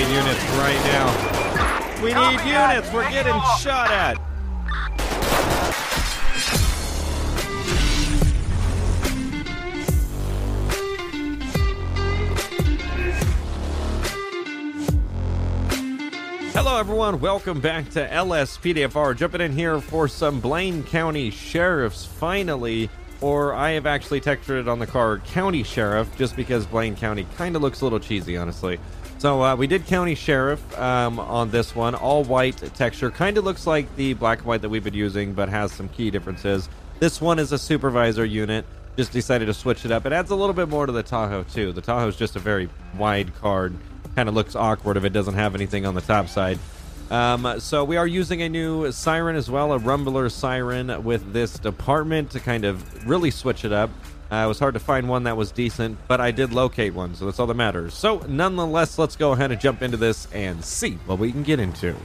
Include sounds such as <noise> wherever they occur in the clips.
need units right now. We need units. We're getting shot at. Hello, everyone. Welcome back to LSPDFR. Jumping in here for some Blaine County Sheriffs, finally. Or I have actually textured it on the car County Sheriff, just because Blaine County kind of looks a little cheesy, honestly. So uh, we did County Sheriff um, on this one, all white texture. Kind of looks like the black and white that we've been using, but has some key differences. This one is a supervisor unit. Just decided to switch it up. It adds a little bit more to the Tahoe too. The Tahoe is just a very wide card kind of looks awkward if it doesn't have anything on the top side. Um, so we are using a new siren as well, a rumbler siren with this department to kind of really switch it up. Uh, it was hard to find one that was decent, but I did locate one, so that's all that matters. So nonetheless, let's go ahead and jump into this and see what we can get into.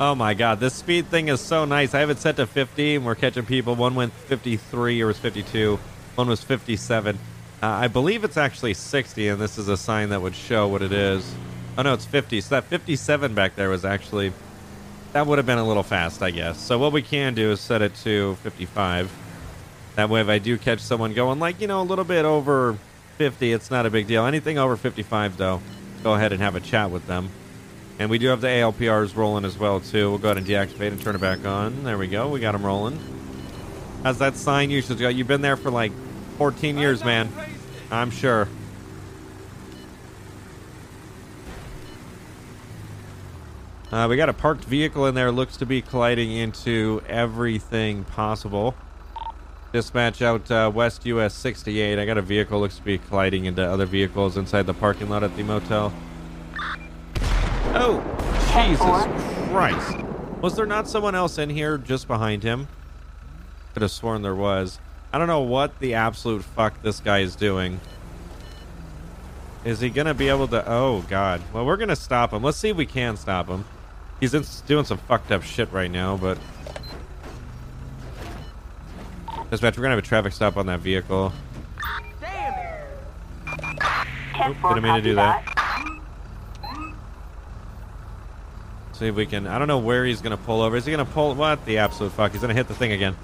Oh my god, this speed thing is so nice. I have it set to 50, and we're catching people. One went 53 or was 52. One was 57. Uh, I believe it's actually 60, and this is a sign that would show what it is. Oh no, it's 50. So that 57 back there was actually that would have been a little fast, I guess. So what we can do is set it to 55. That way, if I do catch someone going like you know a little bit over 50, it's not a big deal. Anything over 55, though, go ahead and have a chat with them. And we do have the ALPRs rolling as well too. We'll go ahead and deactivate and turn it back on. There we go. We got them rolling. How's that sign usually go? You've been there for like 14 years, man. I'm sure. Uh, we got a parked vehicle in there. Looks to be colliding into everything possible. Dispatch out uh, West US 68. I got a vehicle looks to be colliding into other vehicles inside the parking lot at the motel. Oh, Jesus Christ. Was there not someone else in here just behind him? Could have sworn there was. I don't know what the absolute fuck this guy is doing. Is he gonna be able to? Oh God. Well, we're gonna stop him. Let's see if we can stop him. He's in, doing some fucked up shit right now, but. Dispatch, we're gonna have a traffic stop on that vehicle. Damn Oop, didn't mean to do that. See if we can. I don't know where he's gonna pull over. Is he gonna pull? What the absolute fuck? He's gonna hit the thing again.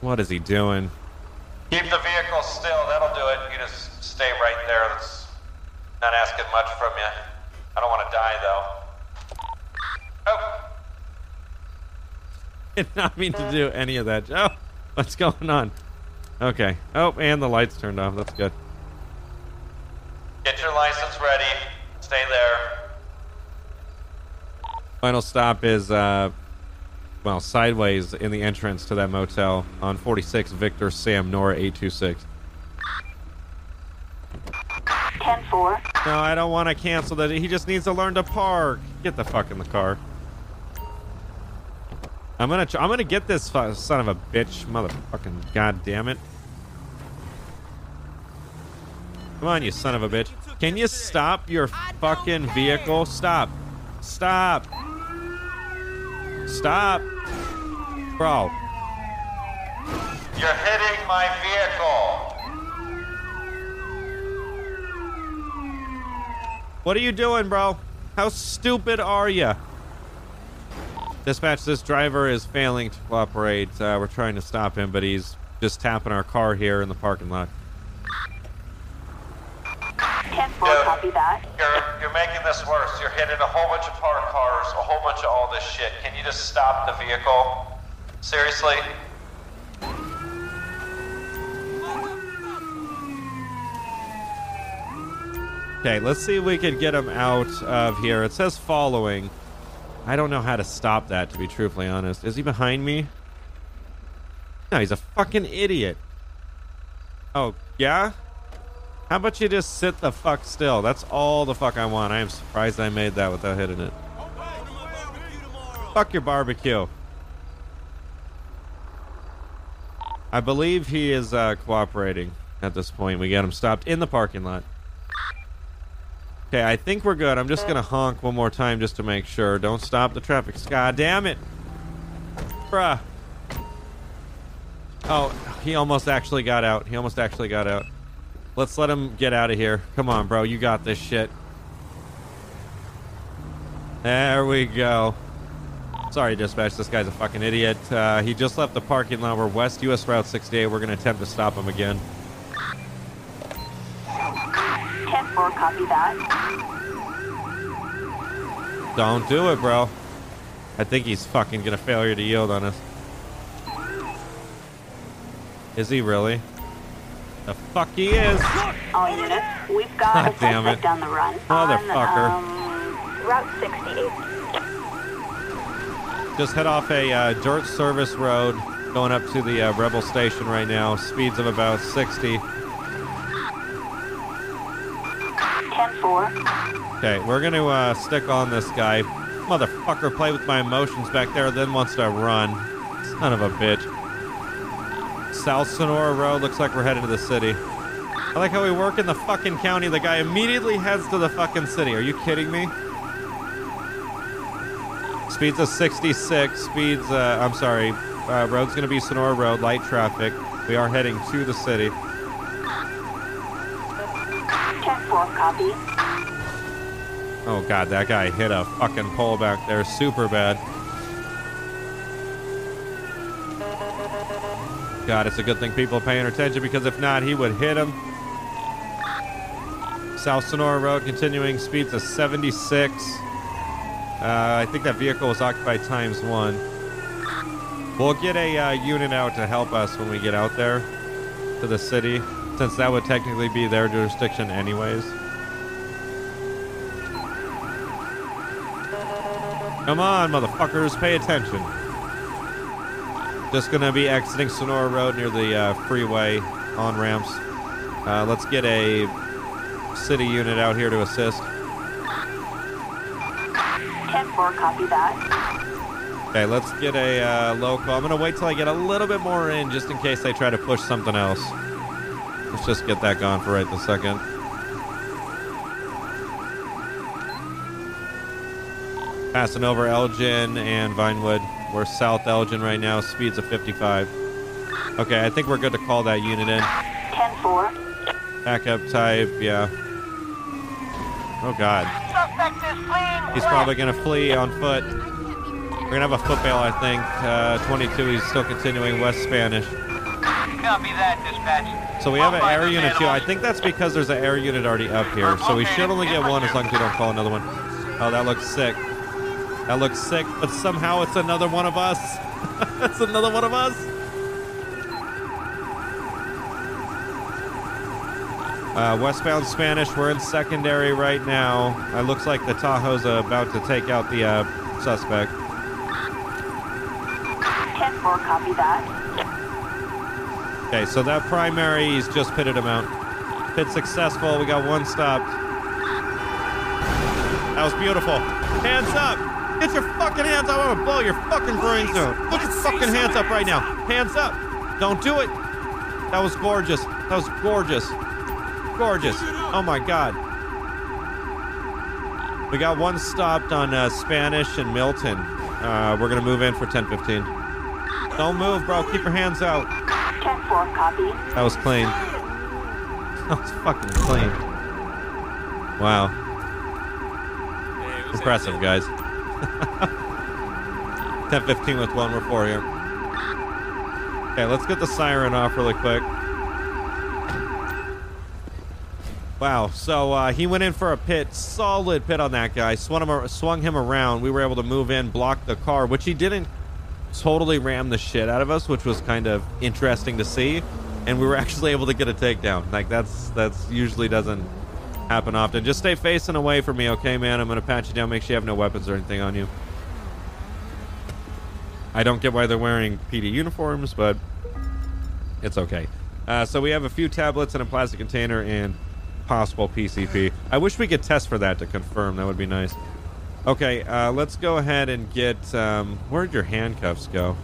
What is he doing? Keep the vehicle still. That'll do it. You just stay right there. That's not asking much from you. I don't want to die though. Oh, Did not mean to do any of that. Oh, what's going on? Okay. Oh, and the lights turned off. That's good. get your license ready. Stay there. Final stop is, uh, well, sideways in the entrance to that motel on 46 Victor Sam Nora 826. 10-4. No, I don't want to cancel that. He just needs to learn to park. Get the fuck in the car. I'm gonna, I'm gonna get this son of a bitch, motherfucking goddamn it. Come on, you son of a bitch. Can you stop your fucking vehicle? Stop. Stop. Stop. Bro. You're hitting my vehicle. What are you doing, bro? How stupid are you? Dispatch, this driver is failing to cooperate. Uh, we're trying to stop him, but he's just tapping our car here in the parking lot. 10-4, Yeah. copy that. You're you're making this worse. You're hitting a whole bunch of parked cars, a whole bunch of all this shit. Can you just stop the vehicle? Seriously? Okay, let's see if we can get him out of here. It says following. I don't know how to stop that, to be truthfully honest. Is he behind me? No, he's a fucking idiot. Oh, yeah? How about you just sit the fuck still? That's all the fuck I want. I am surprised I made that without hitting it. Fuck your barbecue. I believe he is uh, cooperating at this point. We got him stopped in the parking lot. Okay, I think we're good. I'm just gonna honk one more time just to make sure. Don't stop the traffic. God damn it. Bruh. Oh, he almost actually got out. He almost actually got out. Let's let him get out of here. Come on, bro. You got this shit. There we go. Sorry, dispatch. This guy's a fucking idiot. Uh, he just left the parking lot. We're west US Route 68. We're going to attempt to stop him again. 10-4, copy that. Don't do it, bro. I think he's fucking to failure to yield on us. Is he really? The fuck he is. All units, we've got God a damn it. on the run. Motherfucker. On, um, Route 68. Just head off a uh, dirt service road going up to the uh, Rebel Station right now. Speeds of about 60. 10-4. Okay, we're going to uh, stick on this guy. Motherfucker play with my emotions back there, then wants to run. Son of a bitch. South Sonora Road looks like we're headed to the city. I like how we work in the fucking county. The guy immediately heads to the fucking city. Are you kidding me? Speeds a 66. Speeds, uh, I'm sorry. Uh, road's going to be Sonora Road, light traffic. We are heading to the city. 10-4, copy. Oh god, that guy hit a fucking pole back there super bad. God, it's a good thing people are paying attention because if not, he would hit him. South Sonora Road continuing speeds of 76. Uh, I think that vehicle was occupied times one. We'll get a uh, unit out to help us when we get out there to the city, since that would technically be their jurisdiction anyways. Come on, motherfuckers, pay attention. Just gonna be exiting Sonora Road near the uh, freeway on ramps. Uh, let's get a city unit out here to assist. 10-4, copy that. Okay, let's get a uh, local. I'm gonna wait till I get a little bit more in, just in case they try to push something else. Let's just get that gone for right the second. Passing over Elgin and Vinewood. We're south Elgin right now. Speeds of 55. Okay, I think we're good to call that unit in. 10-4. Backup type, yeah. Oh God, Suspect is fleeing. he's probably gonna flee on foot. We're gonna have a foot bail, I think. Uh, 22. He's still continuing west Spanish. Copy that, dispatch. So we have an air unit too. I think that's because there's an air unit already up here. So we should only get one as long as we don't call another one. Oh, that looks sick. That looks sick, but somehow it's another one of us. <laughs> it's another one of us. Uh, westbound Spanish, we're in secondary right now. It looks like the Tahoe's about to take out the uh, suspect. 10-4, copy that. Okay, so that primary, he's just pitted him out. Pit successful. We got one stopped. That was beautiful. Hands up. Get your fucking hands up. I'm going to blow your fucking brains out. Put your fucking hands up right now. Hands up. Don't do it. That was gorgeous. That was gorgeous. Gorgeous. Oh my God. We got one stopped on uh, Spanish and Milton. Uh, we're going to move in for 1015. Don't move, bro. Keep your hands out. 10-4, copy. That was clean. That was fucking clean. Wow. Impressive, guys. <laughs> 10-15 with one. We're four here. Okay, let's get the siren off really quick. Wow. So uh, he went in for a pit, solid pit on that guy. Swung him, swung him around. We were able to move in, block the car, which he didn't totally rammed the shit out of us, which was kind of interesting to see. And we were <laughs> actually able to get a takedown. Like that's that's usually doesn't happen often. Just stay facing away from me, okay, man? I'm gonna pat you down. Make sure you have no weapons or anything on you. I don't get why they're wearing PD uniforms, but it's okay. Uh, so we have a few tablets in a plastic container and possible PCP. I wish we could test for that to confirm. That would be nice. Okay, uh, let's go ahead and get. Um, where'd your handcuffs go?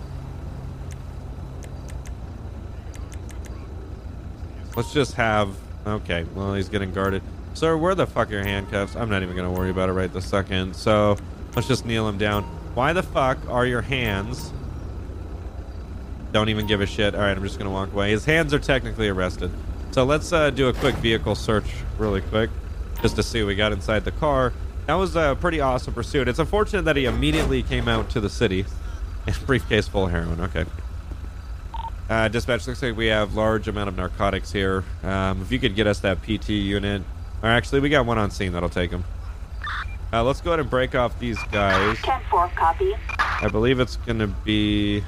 Let's just have. Okay, well, he's getting guarded. Sir, where the fuck are your handcuffs? I'm not even going to worry about it right this second. So let's just kneel him down. Why the fuck are your hands? Don't even give a shit. All right, I'm just going to walk away. His hands are technically arrested. So let's uh, do a quick vehicle search really quick just to see what we got inside the car. That was a pretty awesome pursuit. It's unfortunate that he immediately came out to the city. <laughs> Briefcase full of heroin. Okay. Uh, dispatch looks like we have large amount of narcotics here. Um, if you could get us that PT unit, or actually we got one on scene that'll take them. Uh, let's go ahead and break off these guys. 10-4, copy. I believe it's gonna be.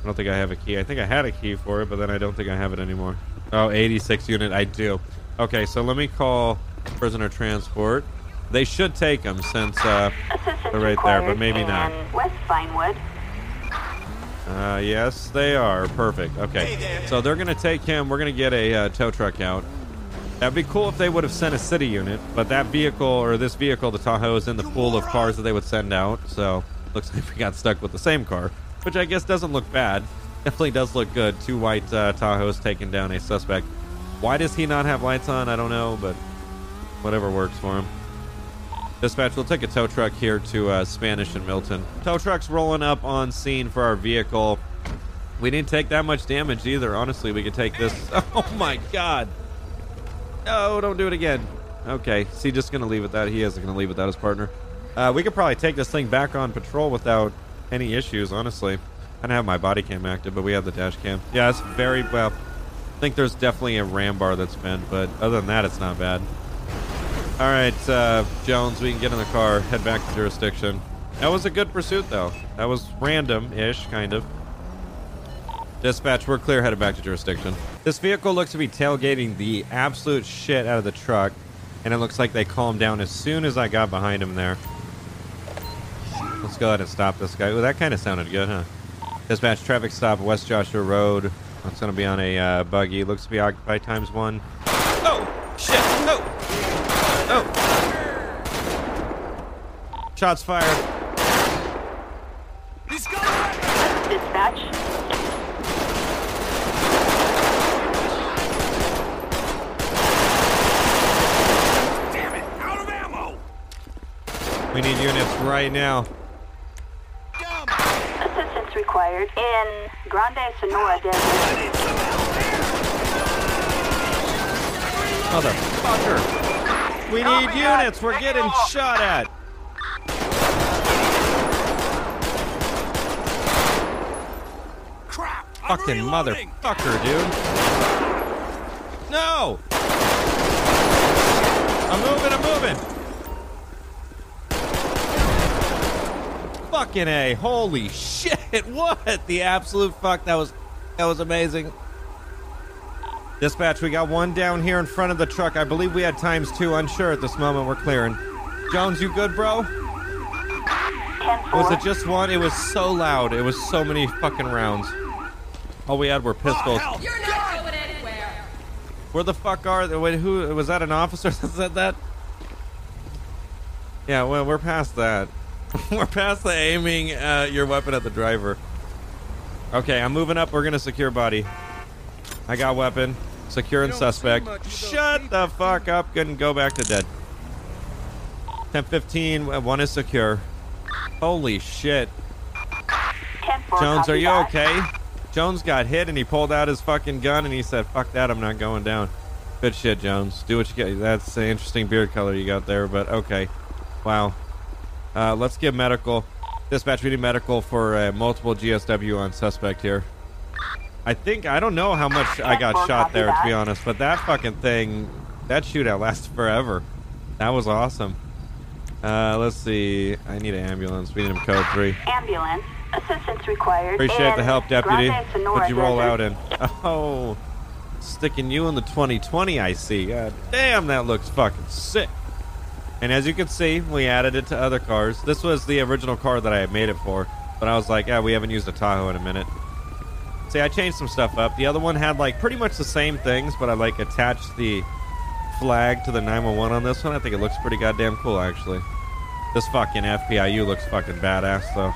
I don't think I have a key. I think I had a key for it, but then I don't think I have it anymore. Oh, 86 unit. I do. Okay, so let me call prisoner transport. They should take them since uh, they're right there, but maybe not. West Vinewood. Uh, yes, they are. Perfect. Okay. So they're going to take him. We're going to get a uh, tow truck out. That'd be cool if they would have sent a city unit, but that vehicle, or this vehicle, the Tahoe, is in the pool of cars that they would send out. So looks <laughs> like we got stuck with the same car, which I guess doesn't look bad. <laughs> Definitely does look good. Two white uh, Tahoes taking down a suspect. Why does he not have lights on? I don't know, but whatever works for him. Dispatch, we'll take a tow truck here to uh, Spanish and Milton. Tow truck's rolling up on scene for our vehicle. We didn't take that much damage either. Honestly, we could take this. <laughs> Oh my god. No, don't do it again. Okay, is he just to leave it that? He isn't to leave without his partner. Uh, we could probably take this thing back on patrol without any issues, honestly. I don't have my body cam active, but we have the dash cam. Yeah, it's very well. I think there's definitely a ram bar that's been, but other than that, it's not bad. All right, uh, Jones, we can get in the car, head back to jurisdiction. That was a good pursuit, though. That was random-ish, kind of. Dispatch, we're clear, headed back to jurisdiction. This vehicle looks to be tailgating the absolute shit out of the truck, and it looks like they calmed down as soon as I got behind him there. Let's go ahead and stop this guy. Ooh, that kind of sounded good, huh? Dispatch, traffic stop, West Joshua Road. It's going to be on a uh, buggy. Looks to be occupied times one. Oh, shit! No! Oh! Shots fired. Dispatch. Damn it! Out of ammo! We need units right now. Assistance required in Grande Sonora Desert. Motherfucker! We need units. We're getting shot at. Crap! Fucking motherfucker, dude. No! I'm moving, I'm moving. Fucking A. Holy shit. <laughs> What? The absolute fuck. That was that was amazing. Dispatch, we got one down here in front of the truck. I believe we had times two. Unsure at this moment. We're clearing. Jones, you good, bro? Was it just one? It was so loud. It was so many fucking rounds. All we had were pistols. You're not going anywhere. Where the fuck are they? Wait, who was that? An officer <laughs> that said that? Yeah, well, we're past that. <laughs> we're past the aiming uh, your weapon at the driver. Okay, I'm moving up. We're gonna secure body. I got weapon. Securing suspect. Shut the fuck up and go back to dead. 1015. uh, One is secure. Holy shit. Jones, are you that. okay? Jones got hit and he pulled out his fucking gun and he said, "Fuck that, I'm not going down." Good shit, Jones. Do what you get. That's an interesting beard color you got there, but okay. Wow. Uh, let's give medical. Dispatch, we need medical for uh, multiple GSW on suspect here. I think I don't know how much I got shot there to be honest, but that fucking thing, that shootout lasted forever. That was awesome. Uh, let's see. I need an ambulance. We need him code three. Ambulance. Assistance required Appreciate the help, deputy. What'd you roll out in? <laughs> Oh, sticking you in the 2020, I see. God damn, that looks fucking sick. And as you can see, we added it to other cars. This was the original car that I had made it for, but I was like, yeah, we haven't used a Tahoe in a minute. See, I changed some stuff up. The other one had like pretty much the same things, but I like attached the flag to the 911 on this one. I think it looks pretty goddamn cool, actually. This fucking FPIU looks fucking badass, though.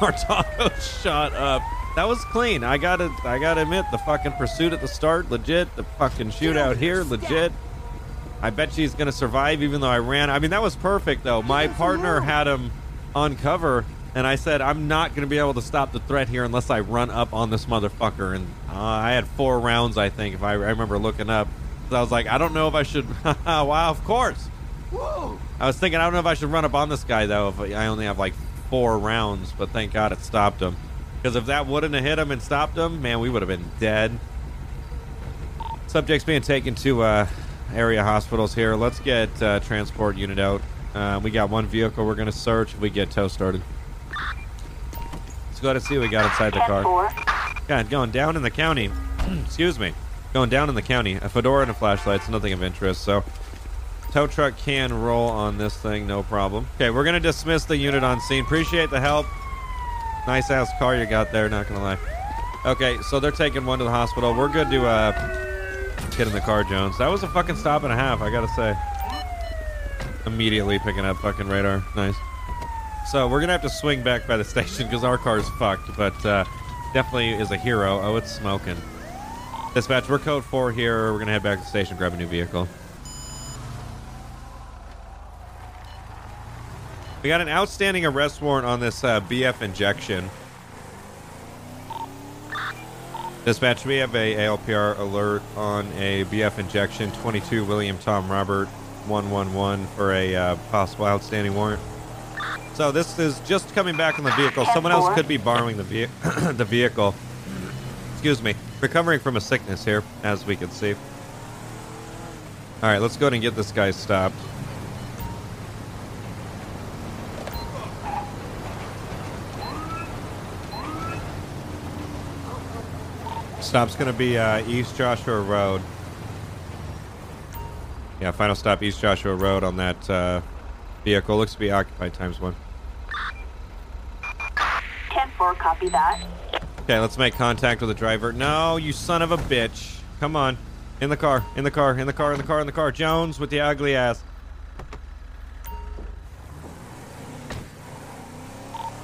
<laughs> Our Tahoe shot up. That was clean. I gotta, I gotta admit, the fucking pursuit at the start, legit. The fucking shootout here, legit. I bet she's gonna survive, even though I ran. I mean, that was perfect, though. My partner had him on cover, And I said, I'm not going to be able to stop the threat here unless I run up on this motherfucker. And uh, I had four rounds, I think, if I, I remember looking up. So I was like, I don't know if I should. <laughs> wow, of course. I was thinking, I don't know if I should run up on this guy, though, if I only have like four rounds. But thank God it stopped him. Because if that wouldn't have hit him and stopped him, man, we would have been dead. Subject's being taken to uh, area hospitals here. Let's get uh, transport unit out. Uh, we got one vehicle we're going to search if we get tow started. Let's go ahead and see what we got inside the car. 10-4. God, going down in the county. <clears throat> Excuse me. Going down in the county. A fedora and a flashlight. flashlight's nothing of interest, so tow truck can roll on this thing, no problem. Okay, we're gonna dismiss the unit on scene. Appreciate the help. Nice ass car you got there, not gonna lie. Okay, so they're taking one to the hospital. We're good to uh get in the car, Jones. That was a fucking stop and a half, I gotta say. Immediately picking up fucking radar. Nice. So we're gonna have to swing back by the station because our car's fucked, but uh, definitely is a hero. Oh, it's smoking. Dispatch, we're code four here. We're gonna head back to the station, grab a new vehicle. We got an outstanding arrest warrant on this uh, BF injection. Dispatch, we have a ALPR alert on a BF injection 22 William Tom Robert 111 for a uh, possible outstanding warrant. So this is just coming back in the vehicle. Someone else could be borrowing the, ve- <clears throat> the vehicle. Excuse me. Recovering from a sickness here, as we can see. All right, let's go ahead and get this guy stopped. Stop's going to be uh, East Joshua Road. Yeah, final stop East Joshua Road on that uh, vehicle. Looks to be occupied times one. 10-4, copy that. Okay, let's make contact with the driver. No, you son of a bitch. Come on. In the car, in the car, in the car, in the car, in the car. Jones with the ugly ass.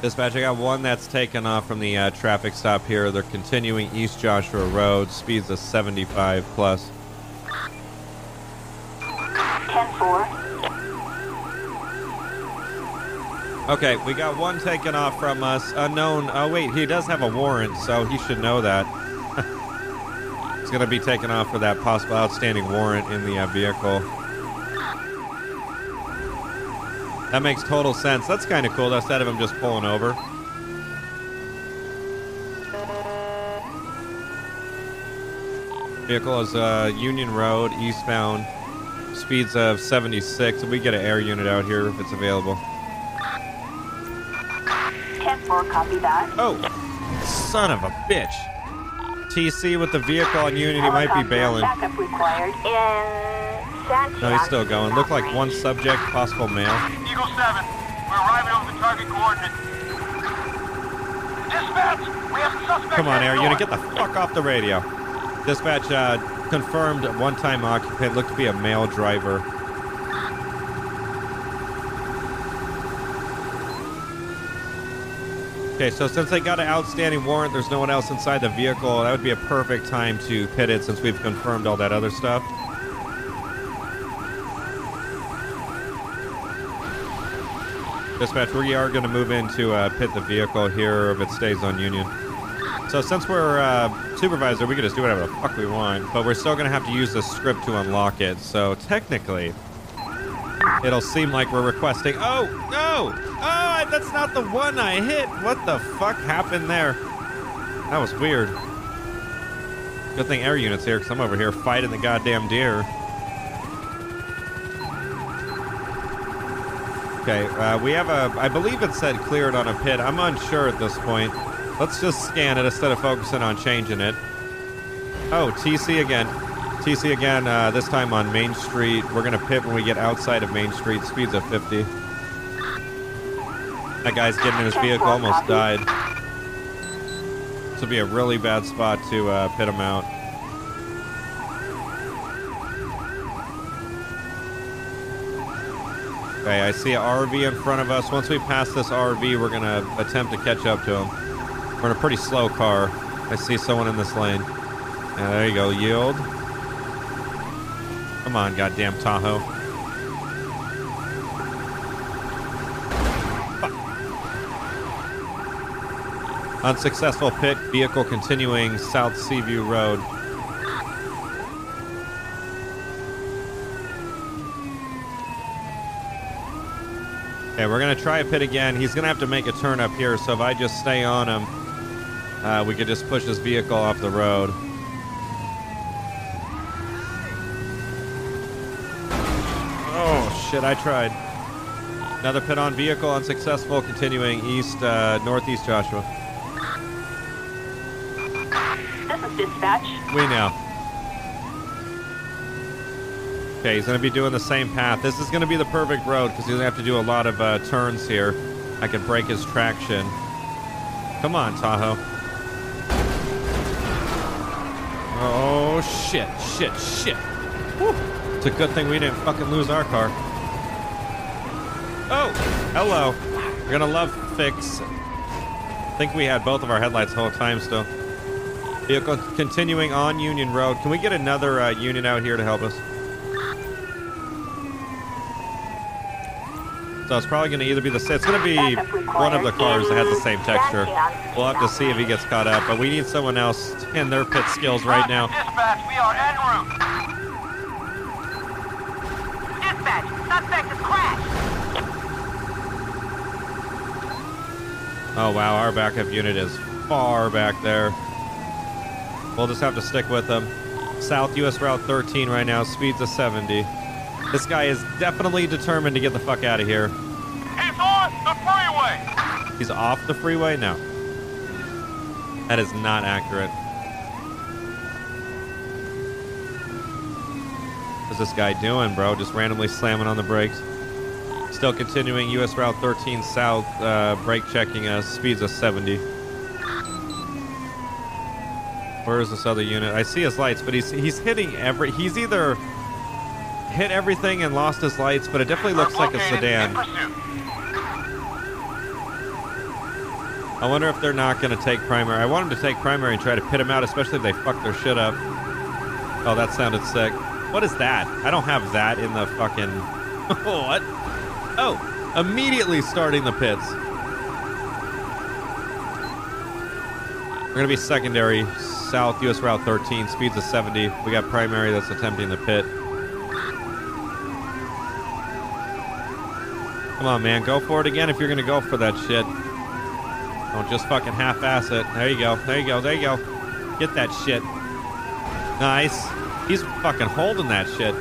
Dispatch, I got one that's taken off from the uh, traffic stop here. They're continuing East Joshua Road. Speeds of 75 plus. 10-4. Okay, we got one taken off from us. Unknown. Oh, wait, he does have a warrant, so he should know that. <laughs> He's going to be taken off for that possible outstanding warrant in the uh, vehicle. That makes total sense. That's kind of cool, instead of him just pulling over. Vehicle is uh, Union Road, eastbound. Speeds of 76. We get an air unit out here if it's available. 10-4, copy that. Oh, son of a bitch. TC with the vehicle on Unity might be bailing. Backup required in No, he's still going. Look like one subject, possible male. Eagle 7, we're arriving over the target coordinates. Dispatch, we have a suspect. Come on, air unit, get the fuck off the radio. Dispatch uh, confirmed one-time occupant looked to be a male driver. Okay, so since they got an outstanding warrant, there's no one else inside the vehicle. That would be a perfect time to pit it since we've confirmed all that other stuff. Dispatch, we are going to move in to uh, pit the vehicle here if it stays on Union. So since we're uh, supervisor, we can just do whatever the fuck we want, but we're still going to have to use the script to unlock it. So technically, it'll seem like we're requesting. Oh no! Oh, that's not the one I hit. What the fuck happened there? That was weird. Good thing air units here, because I'm over here fighting the goddamn deer. Okay, uh, we have a. I believe it said cleared on a pit. I'm unsure at this point. Let's just scan it instead of focusing on changing it. Oh, TC again. TC again, uh, this time on Main Street. We're going to pit when we get outside of Main Street. Speeds of 50. That guy's getting in his vehicle, almost died. This will be a really bad spot to uh, pit him out. Okay, I see an RV in front of us. Once we pass this RV, we're going to attempt to catch up to him. We're in a pretty slow car. I see someone in this lane. Yeah, there you go. Yield. Come on, goddamn Tahoe. Unsuccessful pit. Vehicle continuing South Seaview Road. Okay, we're gonna try a pit again. He's gonna have to make a turn up here, so if I just stay on him, uh, we could just push his vehicle off the road. Oh shit! I tried. Another pit on vehicle unsuccessful. Continuing east, uh, northeast Joshua. This is dispatch. We know. Okay, he's going to be doing the same path. This is going to be the perfect road because he's going to have to do a lot of uh, turns here. I can break his traction. Come on, Tahoe. Oh, shit, shit, shit. Whew. It's a good thing we didn't fucking lose our car. Oh, hello. Going to love fix. I think we had both of our headlights the whole time still. Vehicle continuing on Union Road. Can we get another uh, unit out here to help us? So it's probably going to either be the it's going to be one of the cars that has the same texture. We'll have to see if he gets caught up, but we need someone else in their pit skills right now. Dispatch, we are en route. Dispatch, suspect has crashed. Oh wow, our backup unit is far back there. We'll just have to stick with them. South US Route 13 right now, speeds of 70. This guy is definitely determined to get the fuck out of here. He's on the freeway. He's off the freeway? No. That is not accurate. What's this guy doing, bro? Just randomly slamming on the brakes. Still continuing US Route 13 south, uh, brake checking us, speeds of 70. Where is this other unit? I see his lights, but he's he's hitting every. He's either hit everything and lost his lights, but it definitely looks like a sedan. I wonder if they're not going to take primary. I want them to take primary and try to pit him out, especially if they fuck their shit up. Oh, that sounded sick. What is that? I don't have that in the fucking. <laughs> what? Oh, immediately starting the pits. We're going to be secondary, south US Route 13, speeds of 70. We got primary that's attempting the pit. Come on, man. Go for it again if you're going to go for that shit. Don't just fucking half-ass it. There you go. There you go. There you go. Get that shit. Nice. He's fucking holding that shit.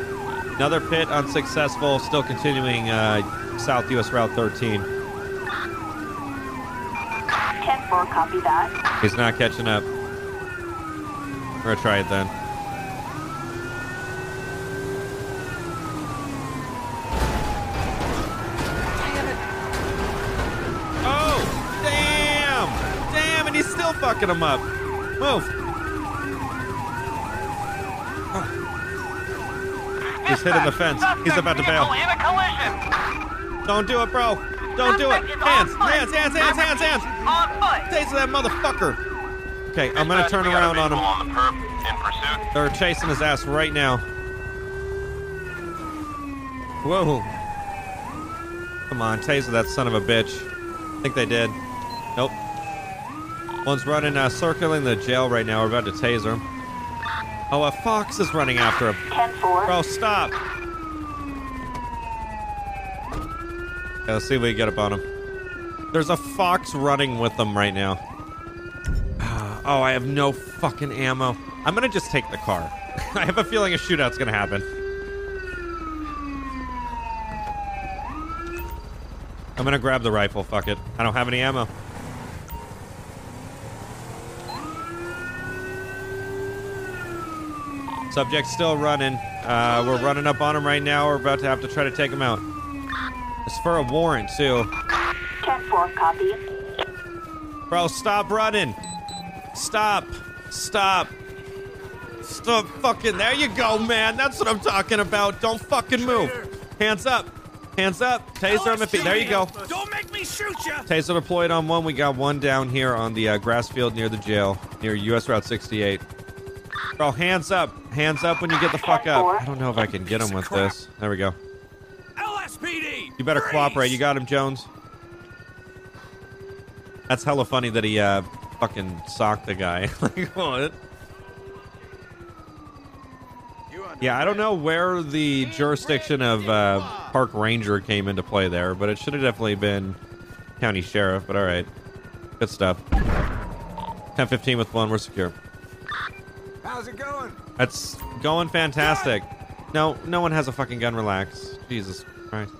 Another pit unsuccessful. Still continuing uh, South US Route 13. 10-4, copy that. He's not catching up. We're gonna try it then. Oh, damn! Damn, and he's still fucking him up. Move. He's hitting the fence. He's about to bail. In a collision. Don't do it, bro. Don't do it. Suspect Hands, hands, hands, hands, hands, hands. On foot. Taser that motherfucker. Okay, I'm gonna turn we got a around on him. on the perp. In pursuit. They're chasing his ass right now. Whoa. Come on, taser that son of a bitch. I think they did. Nope. One's running, uh, circling the jail right now. We're about to taser him. Oh, a fox is running after him. 10-4. Bro, stop. Yeah, let's see if we get up on him. There's a fox running with them right now. Oh, I have no fucking ammo. I'm gonna just take the car. <laughs> I have a feeling a shootout's gonna happen. I'm gonna grab the rifle, fuck it. I don't have any ammo. Subject still running. Uh, we're running up on him right now. We're about to have to try to take him out. It's for a warrant, too. 10-4, copy. Bro, stop running. Stop. Stop. Stop fucking. There you go, man. That's what I'm talking about. Don't fucking move. Hands up. Hands up. Taser him if he. There you go. Don't make me shoot you! Taser deployed on one. We got one down here on the uh, grass field near the jail, near US Route 68. Bro, hands up. Hands up when you get the fuck up. I don't know if I can get him with this. There we go. LSPD! You better freeze! cooperate. You got him, Jones. That's hella funny that he uh, fucking socked the guy. <laughs> like what? Yeah, I don't know where the jurisdiction of uh, park ranger came into play there, but it should have definitely been county sheriff. But all right, good stuff. 10-15 with one, we're secure. How's it going? That's going fantastic. No, no one has a fucking gun. Relax. Jesus Christ.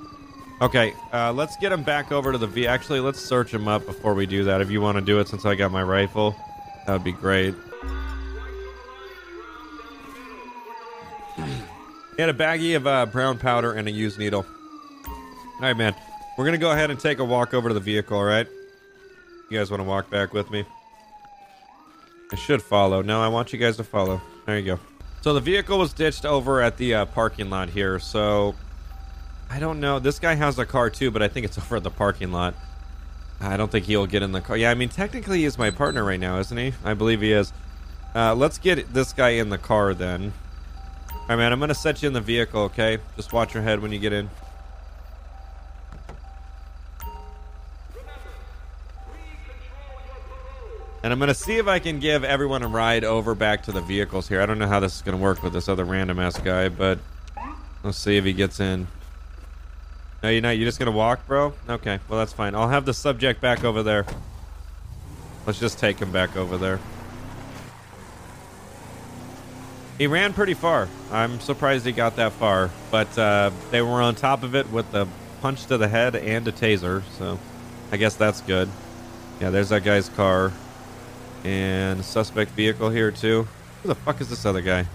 Okay, uh, let's get him back over to the V. Actually, let's search him up before we do that. If you want to do it, since I got my rifle, that would be great. <clears throat> He had a baggie of uh, brown powder and a used needle. All right, man. We're gonna go ahead and take a walk over to the vehicle. All right. You guys want to walk back with me? I should follow. No, I want you guys to follow. There you go. So the vehicle was ditched over at the uh, parking lot here. So I don't know. This guy has a car too, but I think it's <laughs> over at the parking lot. I don't think he'll get in the car. Yeah, I mean, technically he's my partner right now, isn't he? I believe he is. Uh, let's get this guy in the car then. All right, man. I'm gonna set you in the vehicle. Okay, just watch your head when you get in. And I'm going to see if I can give everyone a ride over back to the vehicles here. I don't know how this is going to work with this other random ass guy, but let's see if he gets in. No, you're not. You're just to walk, bro? Okay, well, that's fine. I'll have the subject back over there. Let's just take him back over there. He ran pretty far. I'm surprised he got that far, but uh, they were on top of it with the punch to the head and a taser, so I guess that's good. Yeah, there's that guy's car. And suspect vehicle here too. Who the fuck is this other guy?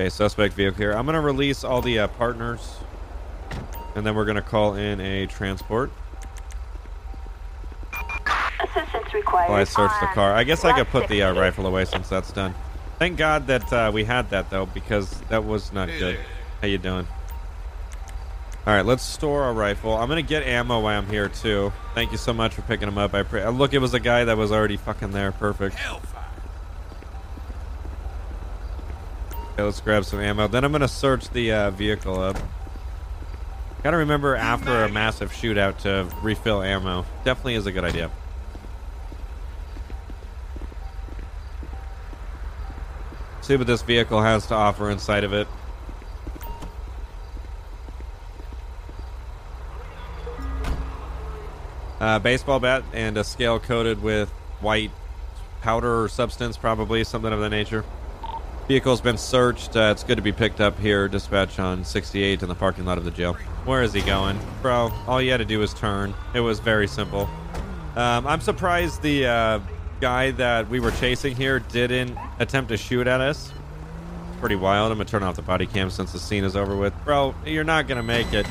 Okay, suspect vehicle here. I'm gonna release all the uh, partners, and then we're gonna call in a transport. Assistance required. While I search the car. I guess I could put the uh, rifle away since that's done. Thank God that uh, we had that though, because that was not good. How you doing? All right, let's store our rifle. I'm gonna get ammo while I'm here too. Thank you so much for picking him up. I pre- look, it was a guy that was already fucking there. Perfect. Hellfire. Okay, let's grab some ammo. Then I'm gonna search the uh, vehicle up. Gotta remember after a massive shootout to refill ammo. Definitely is a good idea. See what this vehicle has to offer inside of it. Uh, baseball bat and a scale coated with white powder or substance, probably something of that nature. Vehicle's been searched. Uh, it's good to be picked up here. Dispatch on 68 in the parking lot of the jail. Where is he going? Bro, all you had to do was turn. It was very simple. Um, I'm surprised the uh, guy that we were chasing here didn't attempt to shoot at us. Pretty wild. I'm going to turn off the body cam since the scene is over with. Bro, you're not going to make it.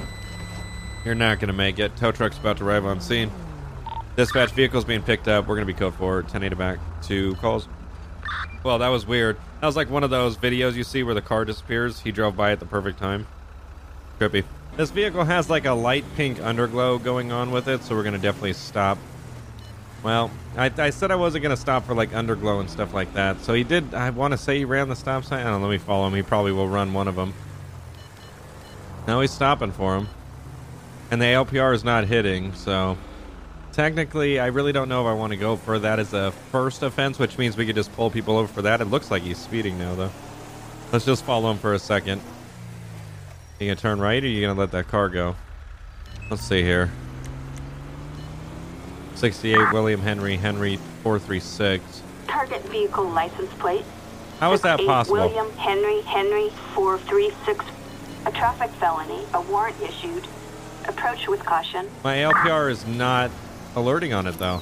You're not going to make it. Tow truck's about to arrive on scene. Dispatch vehicle's being picked up. We're going to be code for 10 back to calls. Well, that was weird. That was like one of those videos you see where the car disappears. He drove by at the perfect time. Trippy. This vehicle has like a light pink underglow going on with it, so we're going to definitely stop. Well, I, I said I wasn't going to stop for like underglow and stuff like that. So he did. I want to say he ran the stop sign. I don't know. Let me follow him. He probably will run one of them. Now he's stopping for him. And the LPR is not hitting, so technically, I really don't know if I want to go for that as a first offense, which means we could just pull people over for that. It looks like he's speeding now, though. Let's just follow him for a second. You gonna turn right, or you gonna let that car go? Let's see here. 68 William Henry Henry 436. Target vehicle license plate. How is that 68 possible? William Henry Henry 436. A traffic felony. A warrant issued. Approach with caution. My LPR is not alerting on it though.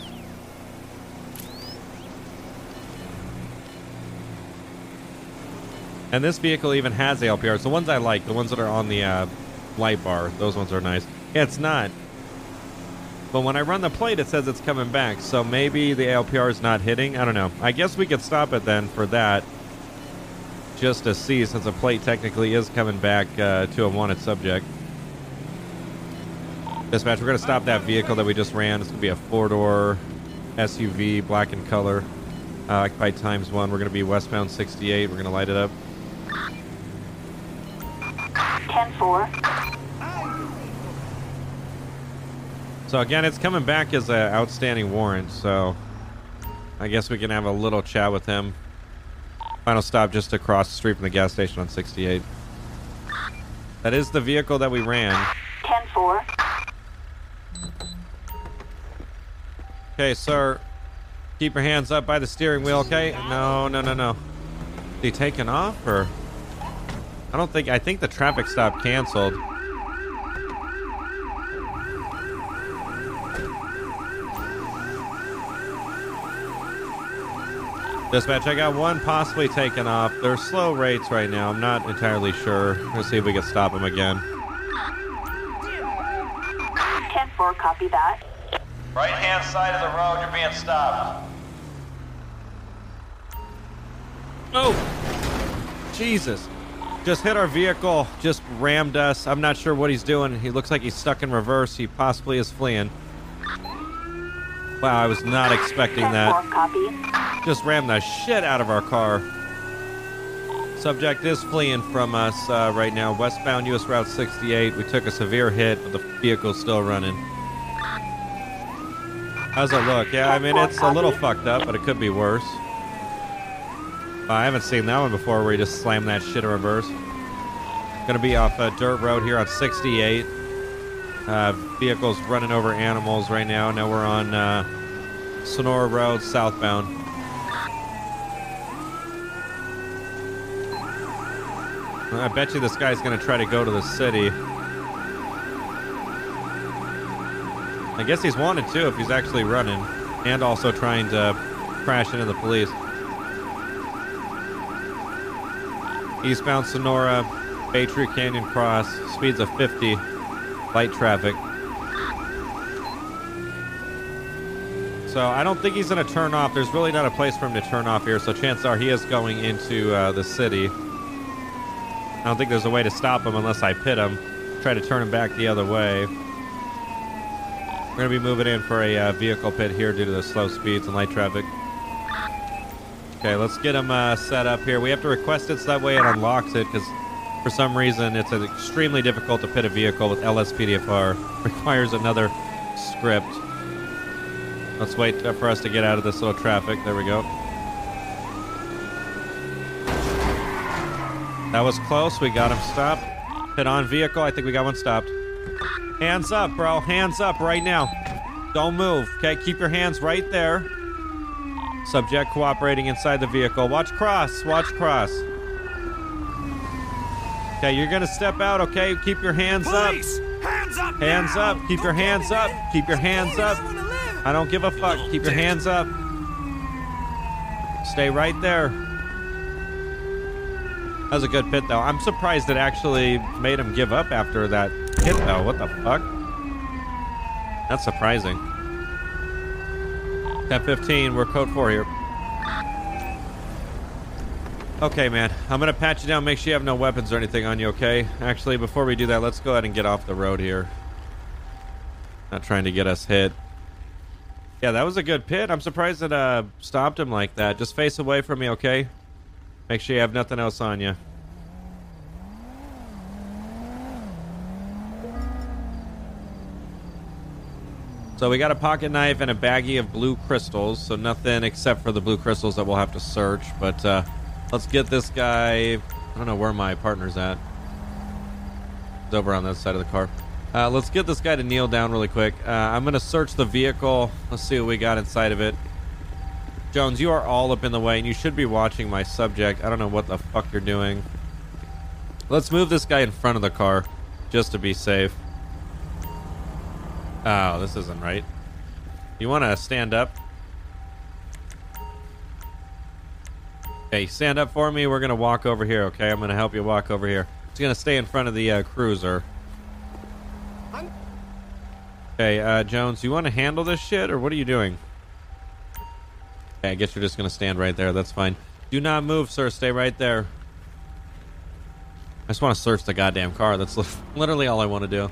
And this vehicle even has LPRs. The ones I like, the ones that are on the uh, light bar, those ones are nice. Yeah, it's not. But when I run the plate, it says it's coming back. So maybe the LPR is not hitting. I don't know. I guess we could stop it then for that. Just to see, since the plate technically is coming back uh, to a wanted subject. Dispatch, we're going to stop that vehicle that we just ran. It's going to be a four-door SUV, black in color, uh, occupied times one. We're going to be westbound 68. We're going to light it up. 10-4. So again, it's coming back as an outstanding warrant. So I guess we can have a little chat with him. Final stop just across the street from the gas station on 68. That is the vehicle that we ran. 10-4. Okay, sir. Keep your hands up by the steering wheel, okay? No, no, no, no. Is he taken off or? I don't think. I think the traffic stop canceled. Dispatch, I got one possibly taken off. They're slow rates right now. I'm not entirely sure. Let's see if we can stop them again. 10-4, copy that. Right hand side of the road, you're being stopped. Oh! Jesus. Just hit our vehicle, just rammed us. I'm not sure what he's doing. He looks like he's stuck in reverse. He possibly is fleeing. Wow, I was not expecting that. Just rammed the shit out of our car. Subject is fleeing from us uh, right now, westbound US Route 68. We took a severe hit, but the vehicle's still running. How's it look? Yeah, I mean, it's a little fucked up, but it could be worse. I haven't seen that one before where you just slam that shit in reverse. Gonna be off a dirt road here on 68. Uh, vehicles running over animals right now. Now we're on uh, Senora Road southbound. I bet you this guy's gonna try to go to the city. I guess he's wanted too if he's actually running, and also trying to crash into the police. Eastbound Senora, Baytree Canyon Cross, speeds of 50, light traffic. So I don't think he's going to turn off. There's really not a place for him to turn off here, so chances are he is going into uh, the city. I don't think there's a way to stop him unless I pit him, try to turn him back the other way. We're going to be moving in for a uh, vehicle pit here due to the slow speeds and light traffic. Okay, let's get them uh, set up here. We have to request it so that way it unlocks it because for some reason it's extremely difficult to pit a vehicle with LSPDFR. <laughs> Requires another script. Let's wait uh, for us to get out of this little traffic. There we go. That was close. We got him stopped. Pit on vehicle. I think we got one stopped. Hands up, bro. Hands up right now. Don't move. Okay, keep your hands right there. Subject cooperating inside the vehicle. Watch cross. Watch cross. Okay, you're gonna step out. Okay, keep your hands Police! Hands up! up. Hands now! up. Keep your Don't get hands up. Keep your hands up. Nowhere to live. I don't give a fuck. Keep your hands up. Stay right there. That was a good pit, though. I'm surprised it actually made him give up after that hit, though. What the fuck? That's surprising. 10-15, we're code 4 here. Okay, man. I'm to pat you down, make sure you have no weapons or anything on you, okay? Actually, before we do that, let's go ahead and get off the road here. Not trying to get us hit. Yeah, that was a good pit. I'm surprised it uh, stopped him like that. Just face away from me, okay? Make sure you have nothing else on you. So we got a pocket knife and a baggie of blue crystals. So nothing except for the blue crystals that we'll have to search. But uh, let's get this guy. I don't know where my partner's at. He's over on that side of the car. Uh, let's get this guy to kneel down really quick. Uh, I'm going to search the vehicle. Let's see what we got inside of it. Jones, you are all up in the way, and you should be watching my subject. I don't know what the fuck you're doing. Let's move this guy in front of the car, just to be safe. Oh, this isn't right. You want to stand up? Okay, stand up for me. We're going to walk over here, okay? I'm going to help you walk over here. It's going to stay in front of the uh, cruiser. Okay, uh, Jones, you want to handle this shit, or what are you doing? Okay, I guess you're just going to stand right there. That's fine. Do not move, sir. Stay right there. I just want to search the goddamn car. That's <laughs> literally all I want to do.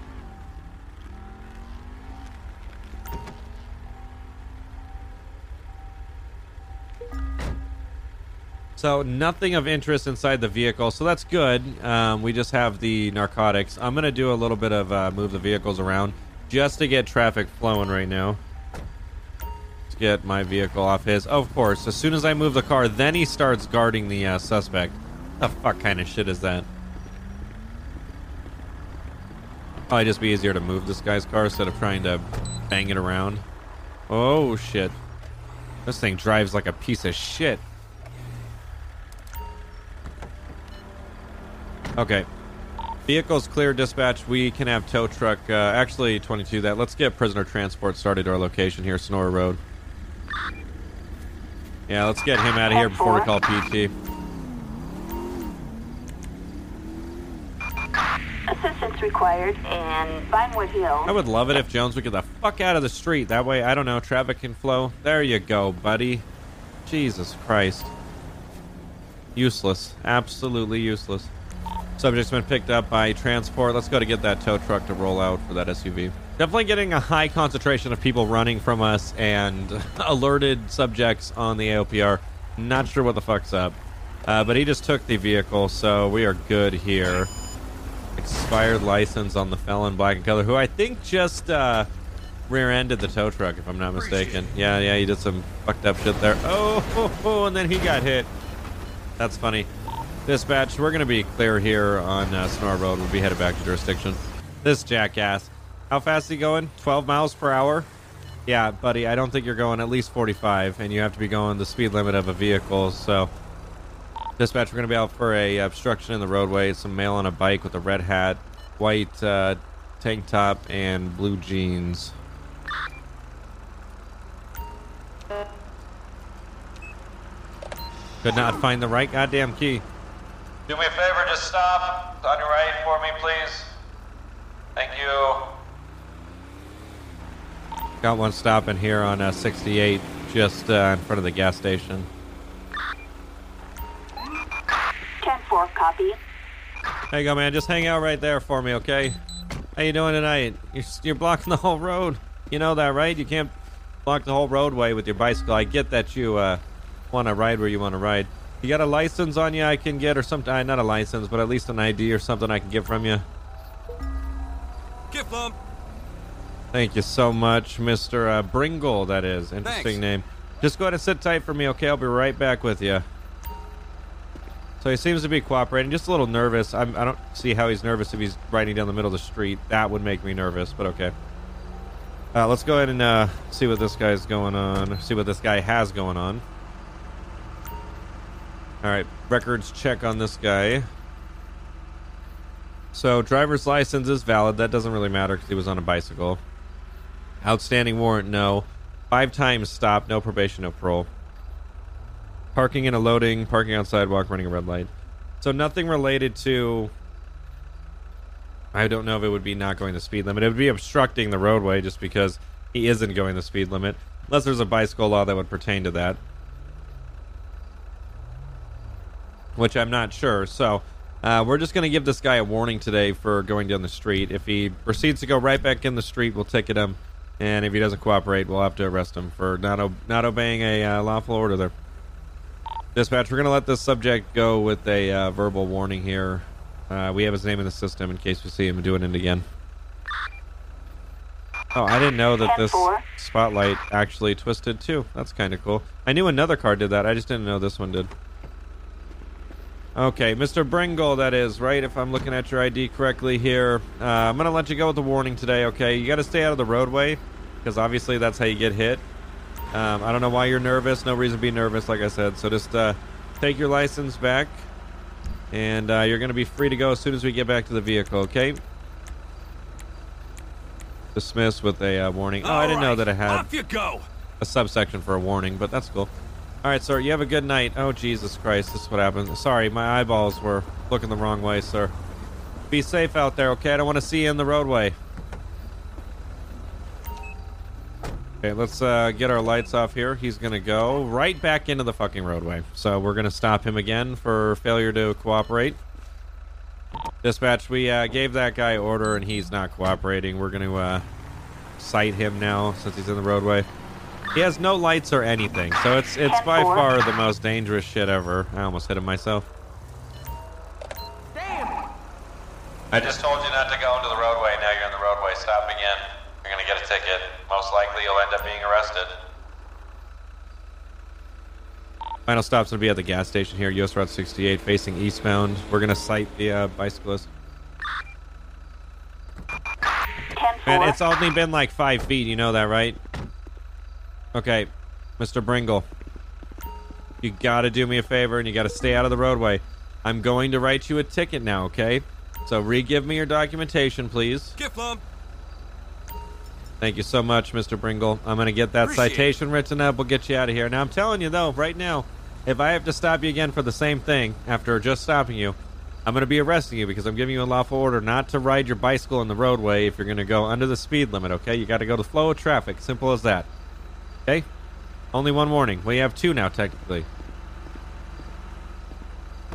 So nothing of interest inside the vehicle, so that's good. Um, we just have the narcotics. I'm gonna do a little bit of uh, move the vehicles around. just to get traffic flowing right now. Let's get my vehicle off his. of course, as soon as I move the car, then he starts guarding the uh, suspect. The fuck kind of shit is that? Probably just be easier to move this guy's car instead of trying to bang it around. Oh shit. This thing drives like a piece of shit. Okay. Vehicles clear, dispatch. We can have tow truck. Uh, actually, 22 that. Let's get prisoner transport started to our location here, Senora Road. Yeah, let's get him out of here before we call PT. Assistance required in Vinewood Hill. I would love it if Jones would get the fuck out of the street. That way, I don't know, traffic can flow. There you go, buddy. Jesus Christ. Useless. Absolutely useless. Subject's been picked up by transport. Let's go to get that tow truck to roll out for that SUV. Definitely getting a high concentration of people running from us and <laughs> alerted subjects on the ALPR. Not sure what the fuck's up. Uh, but he just took the vehicle, so we are good here. Expired license on the felon black and color, who I think just uh, rear-ended the tow truck, if I'm not mistaken. Yeah, yeah, he did some fucked up shit there. Oh, ho, <laughs> ho, and then he got hit. That's funny. Dispatch, we're going to be clear here on uh, Senora Road. We'll be headed back to jurisdiction. This jackass. How fast he going? 12 miles per hour? Yeah, buddy, I don't think you're going at least 45, and you have to be going the speed limit of a vehicle, so... Dispatch, we're going to be out for a obstruction in the roadway. Some male on a bike with a red hat, white uh, tank top, and blue jeans. Could not find the right goddamn key. Do me a favor, just stop on your right for me, please. Thank you. Got one stopping here on uh, 68, just uh, in front of the gas station. 10-4, copy. There you go, man. Just hang out right there for me, okay? How you doing tonight? You're, you're blocking the whole road. You know that, right? You can't block the whole roadway with your bicycle. I get that you uh, want to ride where you want to ride. You got a license on you I can get, or something? Uh, not a license, but at least an ID or something I can get from you. Gift lump. Thank you so much, Mr. Uh, Bringle. That is interesting Thanks. name. Just go ahead and sit tight for me, okay? I'll be right back with you. So he seems to be cooperating, just a little nervous. I'm, I don't see how he's nervous if he's riding down the middle of the street. That would make me nervous, but okay. Uh, let's go ahead and uh, see what this guy's going on. See what this guy has going on. All right, records check on this guy. So driver's license is valid. That doesn't really matter because he was on a bicycle. Outstanding warrant, no. Five times stop, no probation, no parole. Parking in a loading, parking on sidewalk, running a red light. So nothing related to. I don't know if it would be not going the speed limit. It would be obstructing the roadway just because he isn't going the speed limit. Unless there's a bicycle law that would pertain to that. Which I'm not sure. So uh, we're just going to give this guy a warning today for going down the street. If he proceeds to go right back in the street, we'll ticket him. And if he doesn't cooperate, we'll have to arrest him for not, o- not obeying a uh, lawful order there. Dispatch, we're going to let this subject go with a uh, verbal warning here. Uh, we have his name in the system in case we see him doing it again. Oh, I didn't know that this spotlight actually twisted too. That's kind of cool. I knew another car did that. I just didn't know this one did. Okay, Mr. Bringle, that is, right? If I'm looking at your ID correctly here. Uh, I'm going to let you go with the warning today, okay? You got to stay out of the roadway because obviously that's how you get hit. Um, I don't know why you're nervous. No reason to be nervous, like I said. So just uh, take your license back, and uh, you're going to be free to go as soon as we get back to the vehicle, okay? Dismiss with a uh, warning. Oh, I didn't know that it right, had Off you go. a subsection for a warning, but that's cool. All right, sir. You have a good night. Oh, Jesus Christ. This is what happened. Sorry, my eyeballs were looking the wrong way, sir. Be safe out there, okay? I don't want to see you in the roadway. Okay, let's uh, get our lights off here. He's going to go right back into the fucking roadway. So we're going to stop him again for failure to cooperate. Dispatch, we uh, gave that guy order and he's not cooperating. We're going to uh, cite him now since he's in the roadway. He has no lights or anything, so it's it's by 10-4. far the most dangerous shit ever. I almost hit him myself. Damn. I just told you not to go into the roadway. Now you're in the roadway. Stop again. You're gonna get a ticket. Most likely you'll end up being arrested. Final stop's gonna be at the gas station here, US Route 68, facing eastbound. We're gonna cite the uh, bicyclist. 10 Man, it's only been like five feet. You know that, right? Okay, Mr. Bringle, you gotta do me a favor and you gotta stay out of the roadway. I'm going to write you a ticket now, okay? So re-give me your documentation, please. Gift lump. Thank you so much, Mr. Bringle. I'm going to get that Appreciate it. citation written up. We'll get you out of here. Now, I'm telling you, though, right now, if I have to stop you again for the same thing after just stopping you, I'm going to be arresting you because I'm giving you a lawful order not to ride your bicycle in the roadway if you're going to go under the speed limit, okay? You got to go to flow of traffic. Simple as that. Okay? Only one warning. We have two now, technically.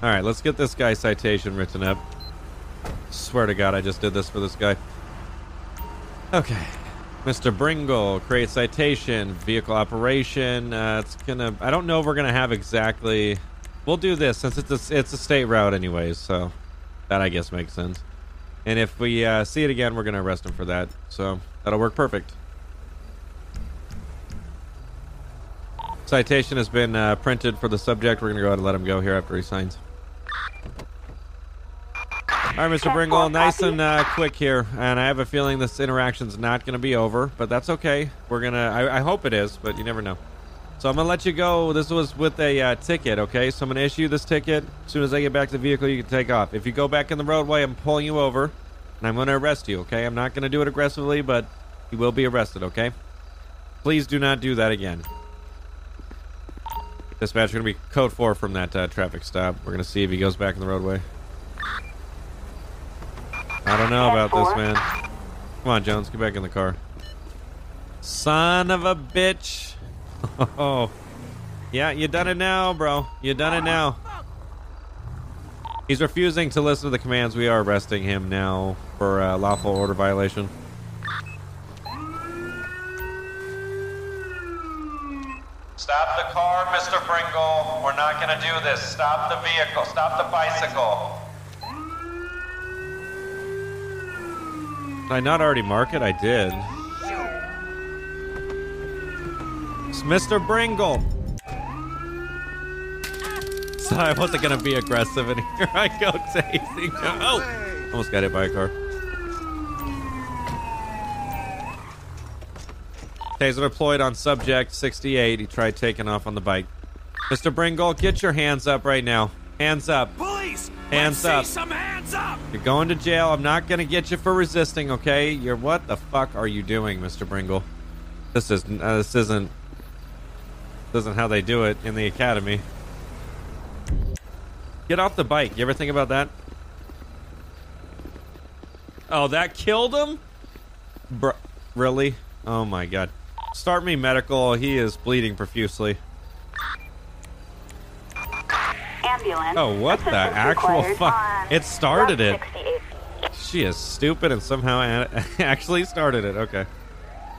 All right, let's get this guy citation written up. Swear to God, I just did this for this guy. Okay. Mr. Bringle, create citation, vehicle operation. Uh, it's gonna. I don't know if we're gonna have exactly. We'll do this since it's a, it's a state route anyways, so that I guess makes sense. And if we uh, see it again, we're gonna arrest him for that. So that'll work perfect. Citation has been uh, printed for the subject. We're gonna go ahead and let him go here after he signs. All right, Mr. Bringle, nice and uh, quick here, and I have a feeling this interaction's not going to be over, but that's okay. We're gonna. I, I hope it is, but you never know. So I'm gonna let you go. This was with a uh, ticket, okay? So I'm gonna issue this ticket. As soon as I get back to the vehicle, you can take off. If you go back in the roadway, I'm pulling you over, and I'm gonna arrest you, okay? I'm not gonna do it aggressively, but you will be arrested, okay? Please do not do that again. Dispatch, gonna be code four from that uh, traffic stop. We're gonna see if he goes back in the roadway. I don't know about this, man. Come on, Jones, get back in the car. Son of a bitch. <laughs> Oh. Yeah, you done it now, bro. You done it now. He's refusing to listen to the commands. We are arresting him now for uh, lawful order violation. Stop the car, We're not gonna do this. Stop the vehicle. Stop the bicycle. Did I not already mark it? I did. It's Mr. Bringle. <laughs> So I wasn't gonna be aggressive, and here <laughs> I go tasing. Oh, almost got hit by a car. Taser deployed on subject 68. He tried taking off on the bike. Mr. Bringle, get your hands up right now. Hands up. Police! Hands Let's up. See some hands up! You're going to jail. I'm not going to get you for resisting, okay? You're what the fuck are you doing, Mr. Bringle? This is uh, this isn't this isn't how they do it in the academy. Get off the bike. You ever think about that? Oh, that killed him? Br- really? Oh my god. Start me medical. He is bleeding profusely. Ambulance. Oh, what the actual fuck? It started it. She is stupid and somehow <laughs> actually started it. Okay.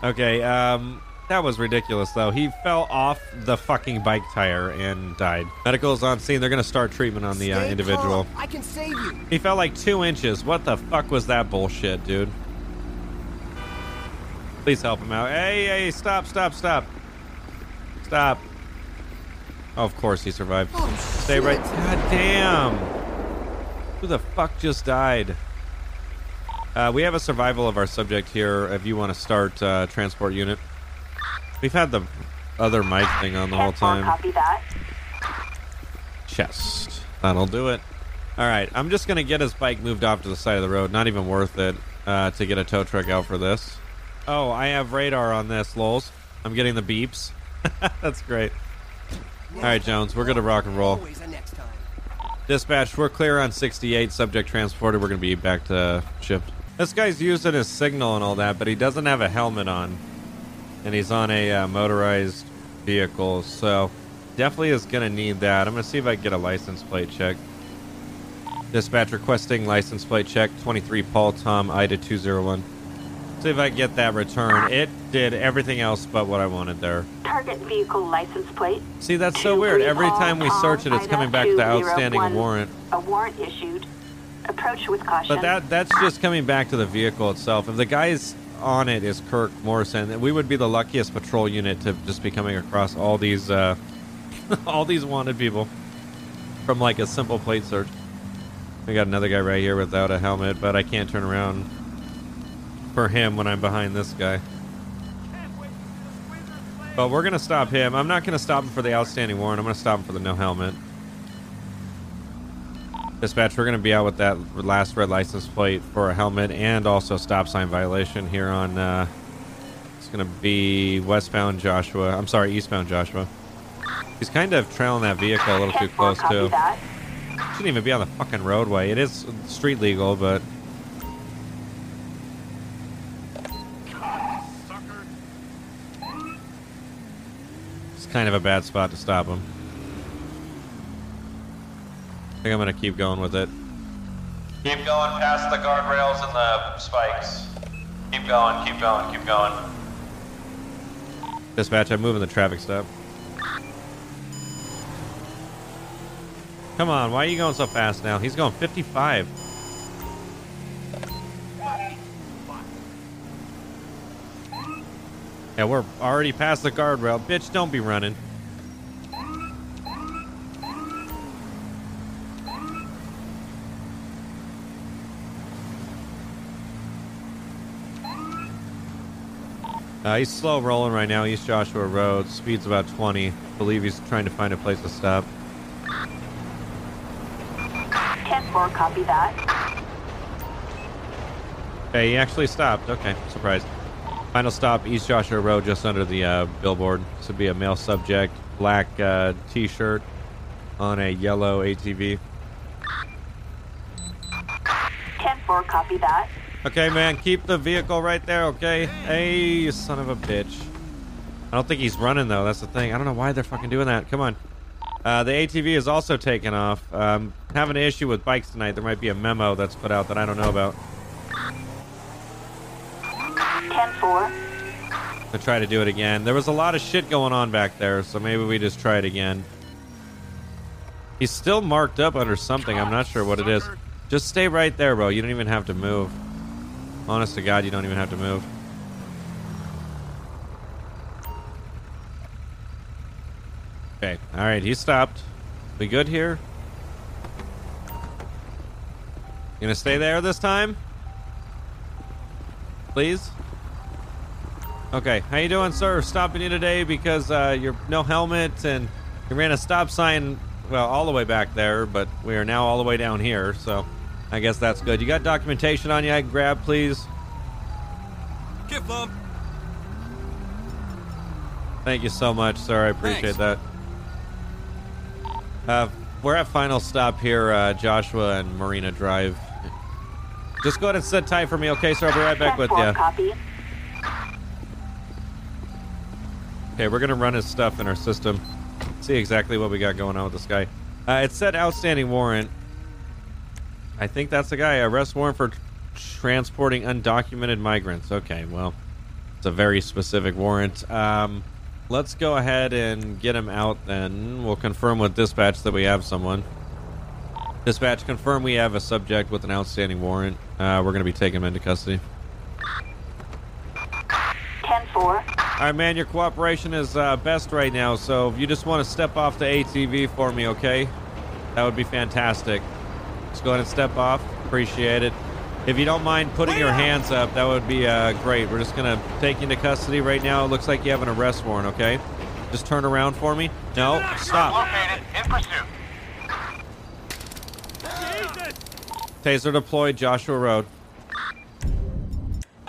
Okay, um, that was ridiculous though. He fell off the fucking bike tire and died. Medical's on scene. They're gonna start treatment on the uh, individual. I can save you. He fell like two inches. What the fuck was that bullshit, dude? Please help him out. Hey, hey, stop, stop, stop. Stop. Oh, of course he survived. Oh, Stay right. shit. God damn. Who the fuck just died? Uh, we have a survival of our subject here. If you want to start uh, transport unit, we've had the other mic thing on the whole time. Copy that. Chest. That'll do it. All right, I'm just gonna get his bike moved off to the side of the road. Not even worth it uh, to get a tow truck out for this. Oh, I have radar on this, lols. I'm getting the beeps. <laughs> That's great. All right, Jones, we're gonna rock and roll. Always a next time. Dispatch, we're clear on 68. Subject transported. We're gonna be back to ship. This guy's using his signal and all that, but he doesn't have a helmet on, and he's on a uh, motorized vehicle, so definitely is gonna need that. I'm gonna see if I can get a license plate check. Dispatch requesting license plate check 23 Paul Tom Ida 201. See if I can get that return. It did everything else but what I wanted there. Target vehicle license plate. See, that's so weird. Every time we search it, it's coming back to the outstanding 201. warrant. A warrant issued. Approach with caution. But that that's just coming back to the vehicle itself. If the guy's on it is Kirk Morrison. We would be the luckiest patrol unit to just be coming across all these uh, <laughs> all these wanted people from like a simple plate search. We got another guy right here without a helmet, but I can't turn around for him when I'm behind this guy. But we're gonna stop him. I'm not gonna stop him for the outstanding warrant. I'm gonna stop him for the no helmet. Dispatch, we're gonna be out with that last red license plate for a helmet and also stop sign violation here on. Uh, it's gonna be westbound Joshua. I'm sorry, eastbound Joshua. He's kind of trailing that vehicle a little too close too. Shouldn't even be on the fucking roadway. It is street legal, but kind of a bad spot to stop him. I think I'm gonna keep going with it. Keep going past the guardrails and the spikes. Keep going, keep going, keep going. Dispatch, I'm moving the traffic stop. Come on, why are you going so fast now? He's going 55. Yeah, we're already past the guardrail. Bitch, don't be running. Uh, he's slow rolling right now, East Joshua Road. Speed's about 20. believe he's trying to find a place to stop. 10-4, copy that. Okay, he actually stopped. Okay, surprised. Final stop, East Joshua Road, just under the uh, billboard. This would be a male subject, black uh, t-shirt on a yellow ATV. 10-4, copy that. Okay, man, keep the vehicle right there, okay? Hey, you son of a bitch. I don't think he's running, though. That's the thing. I don't know why they're fucking doing that. Come on. Uh, the ATV is also taken off. Um, having an issue with bikes tonight. There might be a memo that's put out that I don't know about. 10-4. to try to do it again. There was a lot of shit going on back there, so maybe we just try it again. He's still marked up under something. I'm not sure what it is. Just stay right there, bro. You don't even have to move. Honest to God, you don't even have to move. Okay. All right. He stopped. We good here? You gonna stay there this time? Please. Okay, how you doing, sir? Stopping you today because uh, you're no helmet and you ran a stop sign, well, all the way back there, but we are now all the way down here, so I guess that's good. You got documentation on you I can grab, please? Gift bump. Thank you so much, sir. I appreciate Thanks. that. Uh, we're at final stop here, uh, Joshua and Marina Drive. Just go ahead and sit tight for me, okay, sir? I'll be right back with you. copy. Okay, we're gonna run his stuff in our system. See exactly what we got going on with this guy. Uh, it said outstanding warrant. I think that's the guy. Arrest warrant for transporting undocumented migrants. Okay, well, it's a very specific warrant. Um, let's go ahead and get him out. Then we'll confirm with dispatch that we have someone. Dispatch, confirm we have a subject with an outstanding warrant. Uh, we're gonna be taking him into custody. 10-4. All right, man, your cooperation is uh, best right now, so if you just want to step off the ATV for me, okay? That would be fantastic. Just go ahead and step off. Appreciate it. If you don't mind putting your hands up, that would be uh, great. We're just going to take you into custody right now. It looks like you have an arrest warrant, okay? Just turn around for me. No, stop. Located in pursuit. Taser deployed, Joshua Road.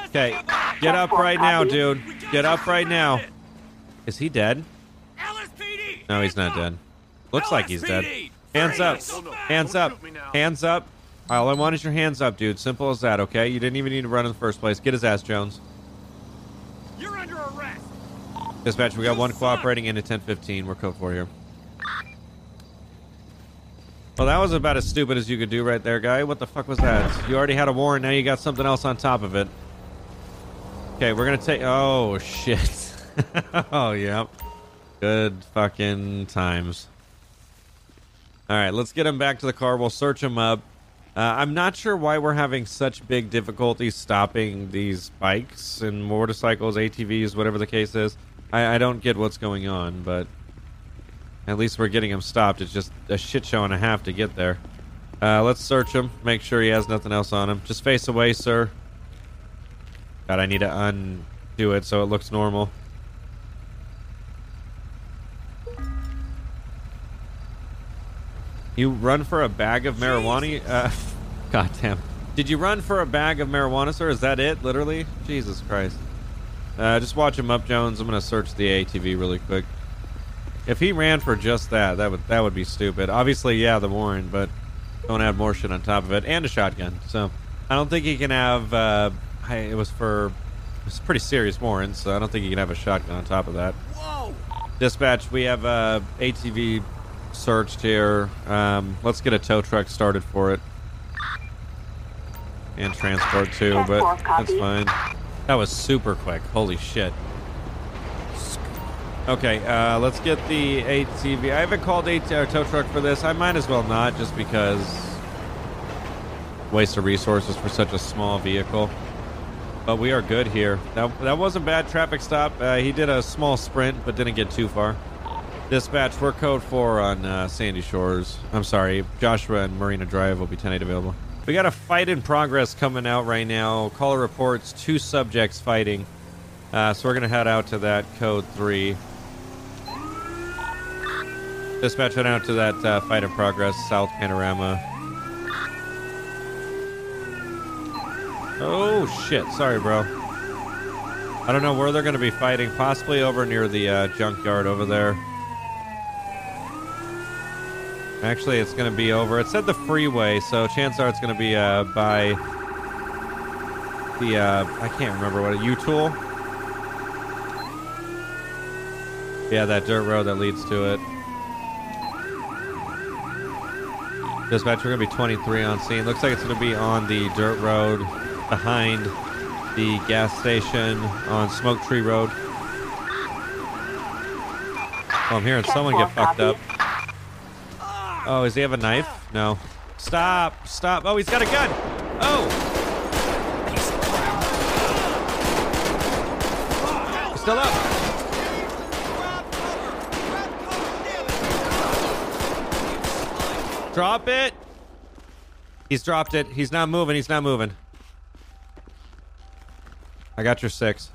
Okay, get up right now, dude. Get up right now. Is he dead? LSPD. No, he's not dead. Looks like he's dead. Hands up. Hands up. Hands up. All I want is your hands up, dude. Simple as that, okay? You didn't even need to run in the first place. Get his ass, Jones. You're under arrest. Dispatch, we got one cooperating in into 1015. We're code 4 here. Well, that was about as stupid as you could do right there, guy. What the fuck was that? You already had a warrant, now you got something else on top of it. Okay, we're gonna take. Oh, shit. <laughs> oh, yep. Good fucking times. Alright, let's get him back to the car. We'll search him up. Uh, I'm not sure why we're having such big difficulty stopping these bikes and motorcycles, ATVs, whatever the case is. I, I don't get what's going on, but at least we're getting him stopped. It's just a shit show and a half to get there. Uh, let's search him, make sure he has nothing else on him. Just face away, sir. God, I need to undo it so it looks normal. You run for a bag of marijuana? Uh, <laughs> God damn. Did you run for a bag of marijuana, sir? Is that it, literally? Jesus Christ. Uh, just watch him up, Jones. I'm going to search the ATV really quick. If he ran for just that, that would that would be stupid. Obviously, yeah, the warrant, but don't add more shit on top of it, and a shotgun. So I don't think he can have. Uh, I, it was for it's pretty serious warrant, so I don't think you can have a shotgun on top of that. Whoa! Dispatch, we have a ATV searched here. Um, let's get a tow truck started for it. And transport too, Ten but that's copy. fine. That was super quick. Holy shit. Okay, uh, let's get the ATV. I haven't called AT- uh, tow truck for this. I might as well not, just because waste of resources for such a small vehicle. But we are good here. That, that was a bad traffic stop. Uh, he did a small sprint, but didn't get too far. Dispatch, we're code 4 on uh, Sandy Shores. I'm sorry, Joshua and Marina Drive will be 10 8 available. We got a fight in progress coming out right now. Caller reports two subjects fighting. Uh, so we're going to head out to that code 3. Dispatch head out to that uh, fight in progress, South Panorama. Oh shit! Sorry, bro. I don't know where they're going to be fighting. Possibly over near the uh, junkyard over there. Actually, it's going to be over. It said the freeway, so chances are it's going to be uh, by the uh, I can't remember what U-Tool. Yeah, that dirt road that leads to it. Dispatch, we're going to be 23 on scene. Looks like it's going to be on the dirt road behind the gas station on Smoke Tree Road. Oh, I'm hearing someone get fucked up. Oh, does he have a knife? No. Stop! Stop! Oh, he's got a gun! Oh! Still up! Drop it! He's dropped it. He's not moving. He's not moving. I got your six.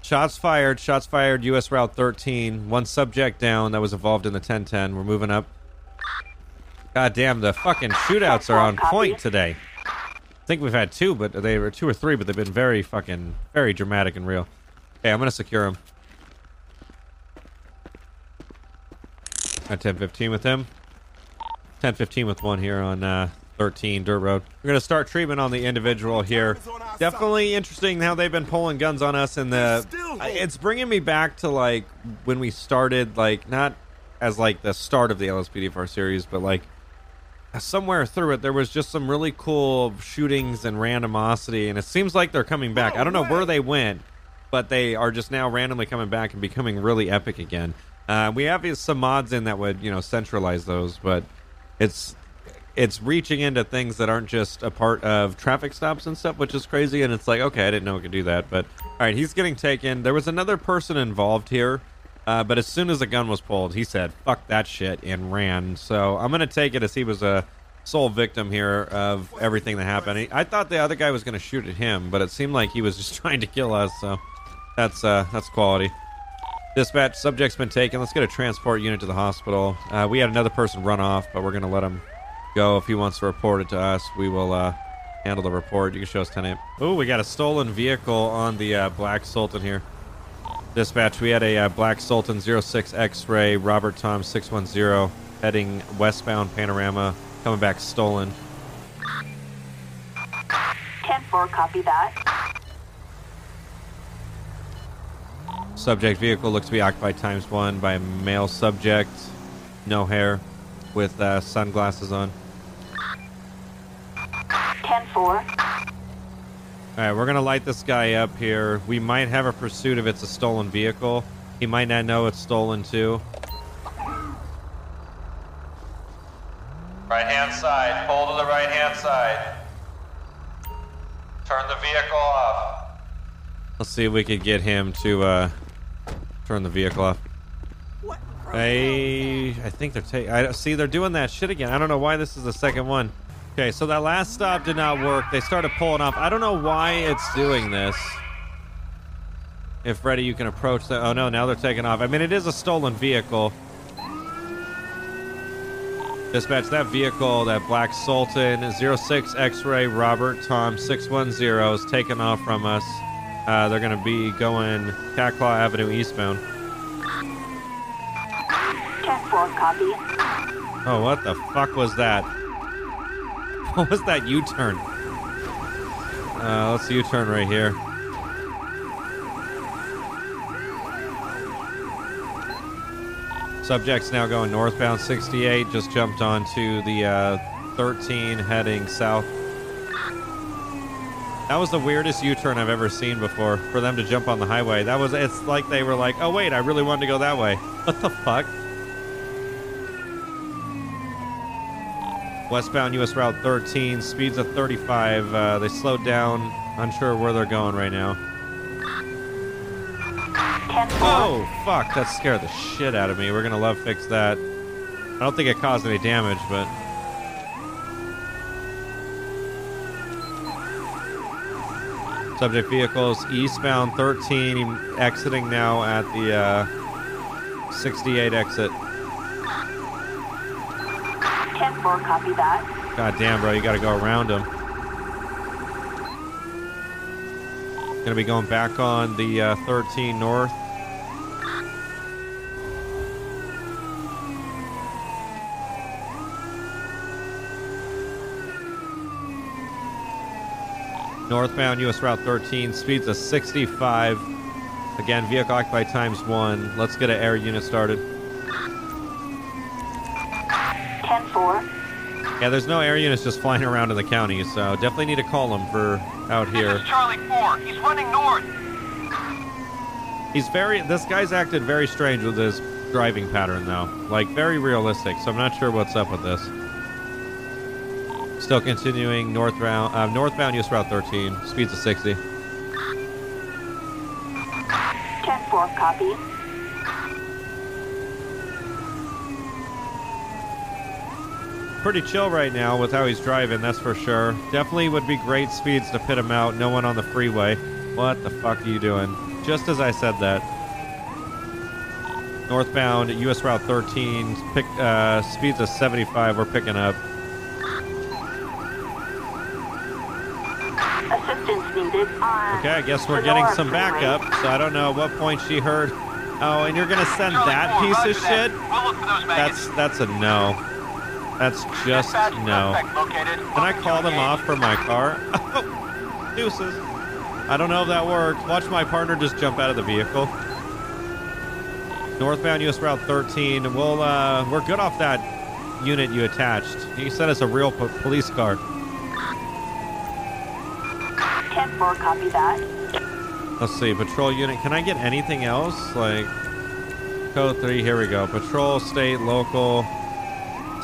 Shots fired. Shots fired. U.S. Route 13. One subject down that was involved in the 1010. We're moving up. God damn, the fucking shootouts are on point today. I think we've had two, but they were two or three, but they've been very fucking, very dramatic and real. Okay, I'm gonna secure him. At 1015 with him. 1015 with one here on uh, 13 Dirt Road. We're gonna start treatment on the individual here. Definitely interesting how they've been pulling guns on us, and the it's bringing me back to like when we started, like not as like the start of the LSPDFR series, but like somewhere through it, there was just some really cool shootings and randomosity, and it seems like they're coming back. I don't know where they went, but they are just now randomly coming back and becoming really epic again. Uh, we have some mods in that would you know centralize those, but it's it's reaching into things that aren't just a part of traffic stops and stuff, which is crazy. And it's like, okay, I didn't know it could do that. But all right, he's getting taken. There was another person involved here, uh, but as soon as the gun was pulled, he said, "Fuck that shit" and ran. So I'm gonna take it as he was a sole victim here of everything that happened. He- I thought the other guy was gonna shoot at him, but it seemed like he was <laughs> just trying to kill us. So that's uh, that's quality. Dispatch, subject's been taken. Let's get a transport unit to the hospital. Uh, we had another person run off, but we're to let him go. If he wants to report it to us, we will uh, handle the report. You can show us 10 8. Oh, we got a stolen vehicle on the uh, Black Sultan here. Dispatch, we had a uh, Black Sultan 06 X ray, Robert Tom 610, heading westbound Panorama, coming back stolen. 10-4, copy that. Subject vehicle looks to be occupied times one by a male subject, no hair, with uh, sunglasses on. 10-4. All right, we're gonna light this guy up here. We might have a pursuit if it's a stolen vehicle. He might not know it's stolen too. Right hand side. Pull to the right hand hand side. Turn the vehicle off. Let's see if we could get him to uh, turn the vehicle off. I I think they're taking. I see they're doing that shit again. I don't know why this is the second one. Okay, so that last stop did not work. They started pulling off. I don't know why it's doing this. If ready, you can approach the. Oh no, now they're taking off. I mean, it is a stolen vehicle. Dispatch that vehicle, that black Sultan 06 X-ray Robert Tom 610 is taken off from us. Uh, they're going to be going Catclaw Avenue eastbound. 10-4, copy. Oh, what the fuck was that? <laughs> What was that U-turn? Uh, let's U-turn right here. Subject's now going northbound 68. Just jumped onto the uh, 13 heading south. That was the weirdest U-turn I've ever seen before. For them to jump on the highway, that was. It's like they were like, "Oh wait, I really wanted to go that way." What the fuck? Westbound US Route 13, speeds of 35. Uh, they slowed down. Unsure where they're going right now. Oh, fuck. That scared the shit out of me. We're going to love fix that. I don't think it caused any damage, but. Subject vehicles eastbound 13, exiting now at the uh, 68 exit. 10-4, copy that. God damn, bro, you got to go around them. Gonna be going back on the uh, 13 north. Northbound US Route 13, speeds of 65. Again, vehicle occupied times one. Let's get an air unit started. 10-4. Yeah, there's no air units just flying around in the county, so definitely need to call them for out This here. is Charlie 4. He's running north. He's very. This guy's acted very strange with his driving pattern, though. Like very realistic. So I'm not sure what's up with this. Still continuing northbound, uh, northbound US Route 13, speeds of 60. 10-4, copy. Pretty chill right now with how he's driving, that's for sure. Definitely would be great speeds to pit him out. No one on the freeway. What the fuck are you doing? Just as I said that. Northbound US Route 13, pick uh, speeds of 75. We're picking up. Assistance needed Okay, I guess we're getting some backup. So I don't know at what point she heard. Oh, and you're gonna send that piece of shit? We'll look for those maggots. That's that's a no. That's just no. Can I call them off for my car? <laughs> Deuces. I don't know if that worked. Watch my partner just jump out of the vehicle. Northbound US Route 13. We'll uh, we're good off that unit you attached. You said it's a real po- police car. 10-4, copy that. Let's see, patrol unit. Can I get anything else? Like code three. Here we go. Patrol, state, local,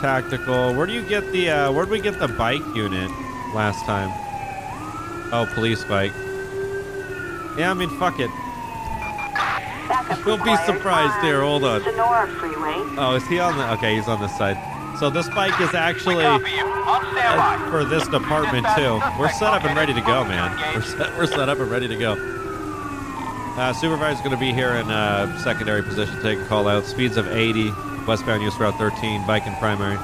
tactical. Where do you get the? Uh, where would we get the bike unit last time? Oh, police bike. Yeah, I mean, fuck it. Don't be surprised here, hold on. Freeway. Oh, is he on the? Okay, he's on this side. So this bike is actually uh, for this department too. We're set up and ready to go, man. We're set, we're set up and ready to go. Uh, supervisor's going to be here in uh, secondary position, taking call out. Speeds of 80, westbound US Route 13, bike in primary.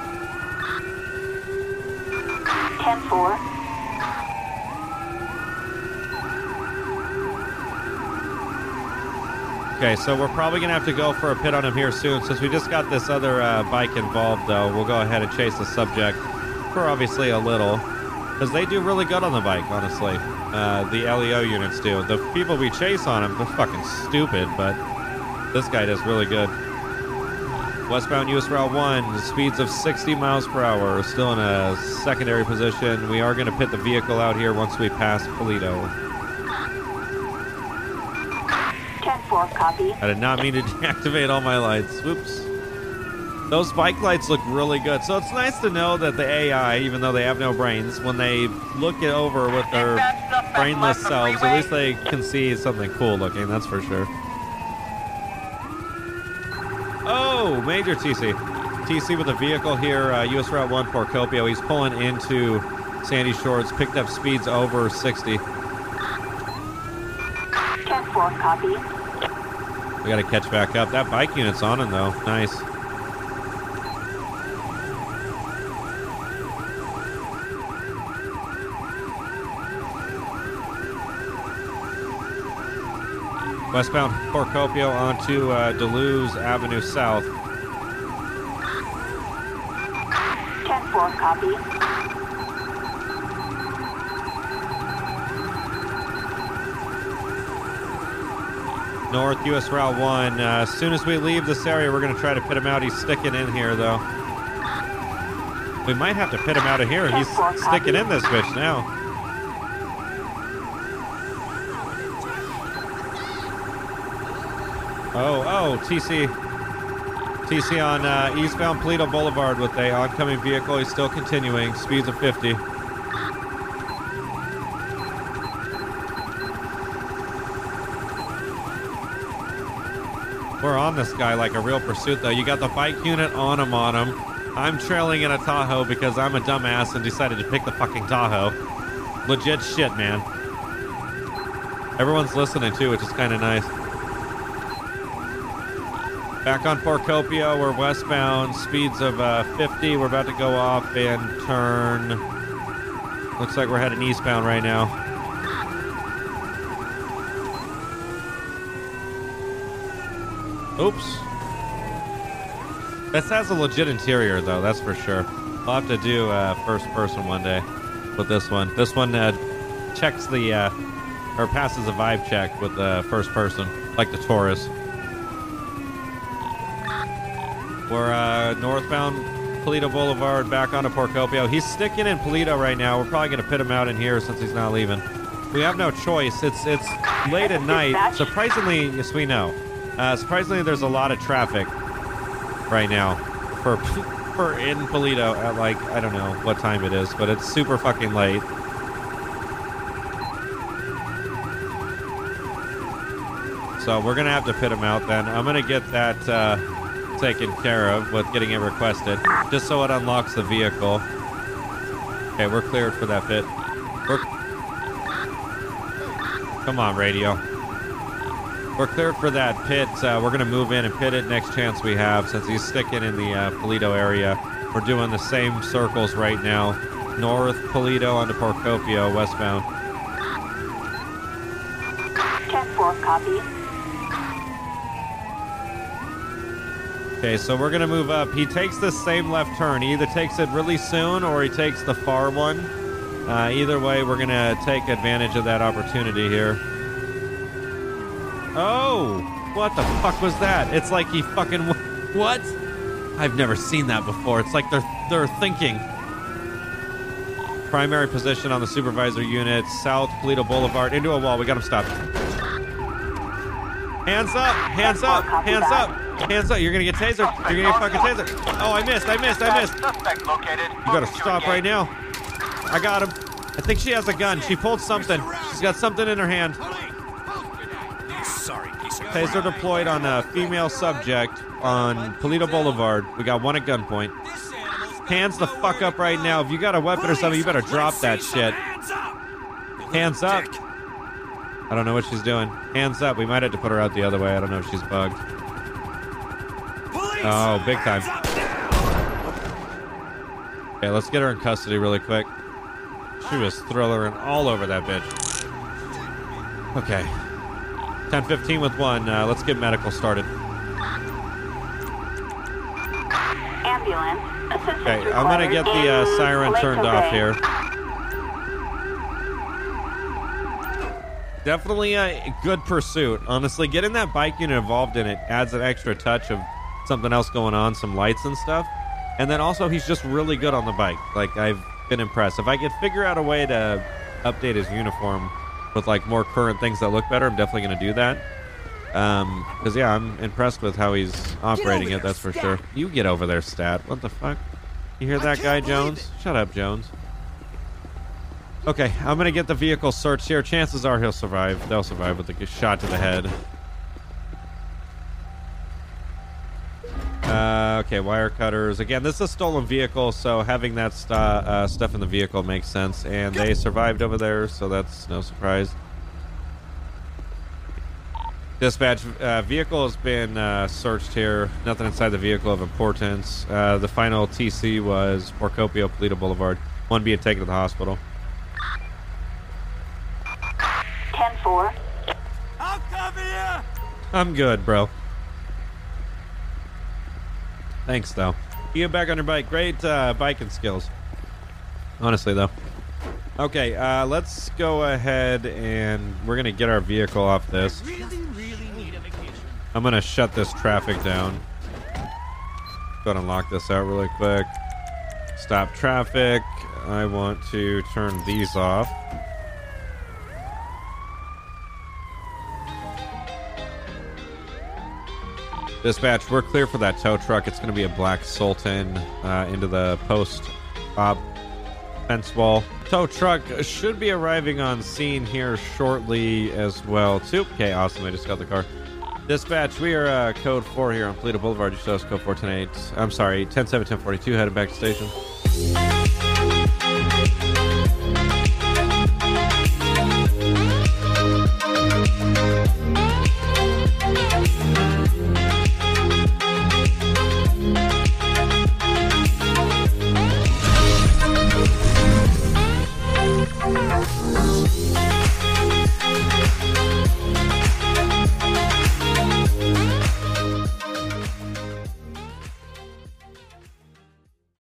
10-4. Okay, so we're probably going to have to go for a pit on him here soon. Since we just got this other uh, bike involved, though, we'll go ahead and chase the subject for obviously a little. Because they do really good on the bike, honestly. Uh, the LEO units do. The people we chase on them, they're fucking stupid, but this guy does really good. Westbound US Route 1, speeds of 60 miles per hour. Still in a secondary position. We are going to pit the vehicle out here once we pass Paleto. 10-4, copy. I did not mean to <laughs> deactivate all my lights. Whoops. Those bike lights look really good. So it's nice to know that the AI, even though they have no brains, when they look it over with their brainless selves, at least they can see something cool looking, that's for sure. Oh, Major TC. TC with a vehicle here, uh, US Route 1 Procopio. He's pulling into Sandy Shores, picked up speeds over 60. 10-4, copy. We got to catch back up. That bike unit's on him, though. Nice. Westbound Procopio onto uh, Duluoz Avenue South. 10-4, copy. North US Route 1. Uh, as soon as we leave this area, we're going to try to pit him out. He's sticking in here, though. We might have to pit him out of here. He's sticking in this bitch now. Oh, oh, TC. TC on uh, eastbound Paleto Boulevard with a oncoming vehicle. He's still continuing. Speeds of 50. We're on this guy like a real pursuit, though. You got the bike unit on him, on him. I'm trailing in a Tahoe because I'm a dumbass and decided to pick the fucking Tahoe. Legit shit, man. Everyone's listening too, which is kind of nice. Back on Procopio, we're westbound, speeds of uh, 50. We're about to go off and turn. Looks like we're heading eastbound right now. Oops. This has a legit interior, though, that's for sure. I'll have to do uh, first person one day with this one. This one uh, checks the, uh, or passes a vibe check with the first person, like the Taurus. We're uh, northbound Paleto Boulevard back onto Procopio. He's sticking in Paleto right now. We're probably going to pit him out in here since he's not leaving. We have no choice. It's it's late at night. Surprisingly, yes, we know. Uh, surprisingly, there's a lot of traffic right now for for in Paleto at like I don't know what time it is, but it's super fucking late. So we're gonna have to pit him out then. I'm gonna get that uh, taken care of with getting it requested, just so it unlocks the vehicle. Okay, we're cleared for that pit. We're come on, radio. We're cleared for that pit. Uh, we're going to move in and pit it next chance we have since he's sticking in the uh, Paleto area. We're doing the same circles right now. North Paleto onto Procopio, westbound. 10-4, copy. Okay, so we're to move up. He takes the same left turn. He either takes it really soon or he takes the far one. Uh, either way, we're to take advantage of that opportunity here. Oh, what the fuck was that? It's like he fucking <laughs> what? I've never seen that before. It's like they're they're thinking. Primary position on the supervisor unit, South Paleto Boulevard, into a wall. We got him stopped. Hands up! Hands up! Hands up! Hands up! You're gonna get tasered. You're gonna get fucking tasered. Oh, I missed! I missed! I missed! Suspect located. You gotta stop right now. I got him. I think she has a gun. She pulled something. She's got something in her hand. Sorry, piece Taser deployed on a female subject on Paleto Boulevard. We got one at gunpoint. Hands the fuck up right now. If you got a weapon or something, you better drop that shit. Hands up. I don't know what she's doing. Hands up. We might have to put her out the other way. I don't know if she's bugged. Oh, big time. Hands up now! Okay, let's get her in custody really quick. She was thrillering all over that bitch. Okay. 1015 with one. Uh, let's get medical started. Ambulance. Assistance Okay, I'm gonna get the uh, siren Lake turned off here. Definitely a good pursuit. Honestly, getting that bike unit involved in it adds an extra touch of something else going on, some lights and stuff. And then also, he's just really good on the bike. Like, I've been impressed. If I could figure out a way to update his uniform with like more current things that look better, I'm definitely going to do that. Um, because yeah, I'm impressed with how he's operating it. That's for there, sure. You get over there, stat. What the fuck? You hear that guy, Jones? Shut up, Jones. Okay, I'm gonna get the vehicle searched here. Chances are he'll survive. They'll survive with a shot to the head. Uh, okay, wire cutters. Again, this is a stolen vehicle, so having that stu- uh, stuff in the vehicle makes sense. And they survived over there, so that's no surprise. Dispatch, uh, vehicle has been uh, searched here. Nothing inside the vehicle of importance. Uh, the final TC was Procopio, Paleto Boulevard. One being taken to the hospital. 10-4. I'll cover you! I'm good, bro. Thanks, though. You get back on your bike. Great uh, biking skills. Honestly, though. Okay, uh, let's go ahead and we're going to get our vehicle off this. Really, really need a vacation. I'm going to shut this traffic down. Go ahead and lock this out really quick. Stop traffic. I want to turn these off. Dispatch, we're clear for that tow truck. It's going to be a black Sultan uh, into the post op fence wall. Tow truck should be arriving on scene here shortly as well, too. Okay, awesome. I just got the car. Dispatch, we are uh, code 4 here on Paleto Boulevard. You show us code 410-8. I'm sorry, 10 1042 heading back to station.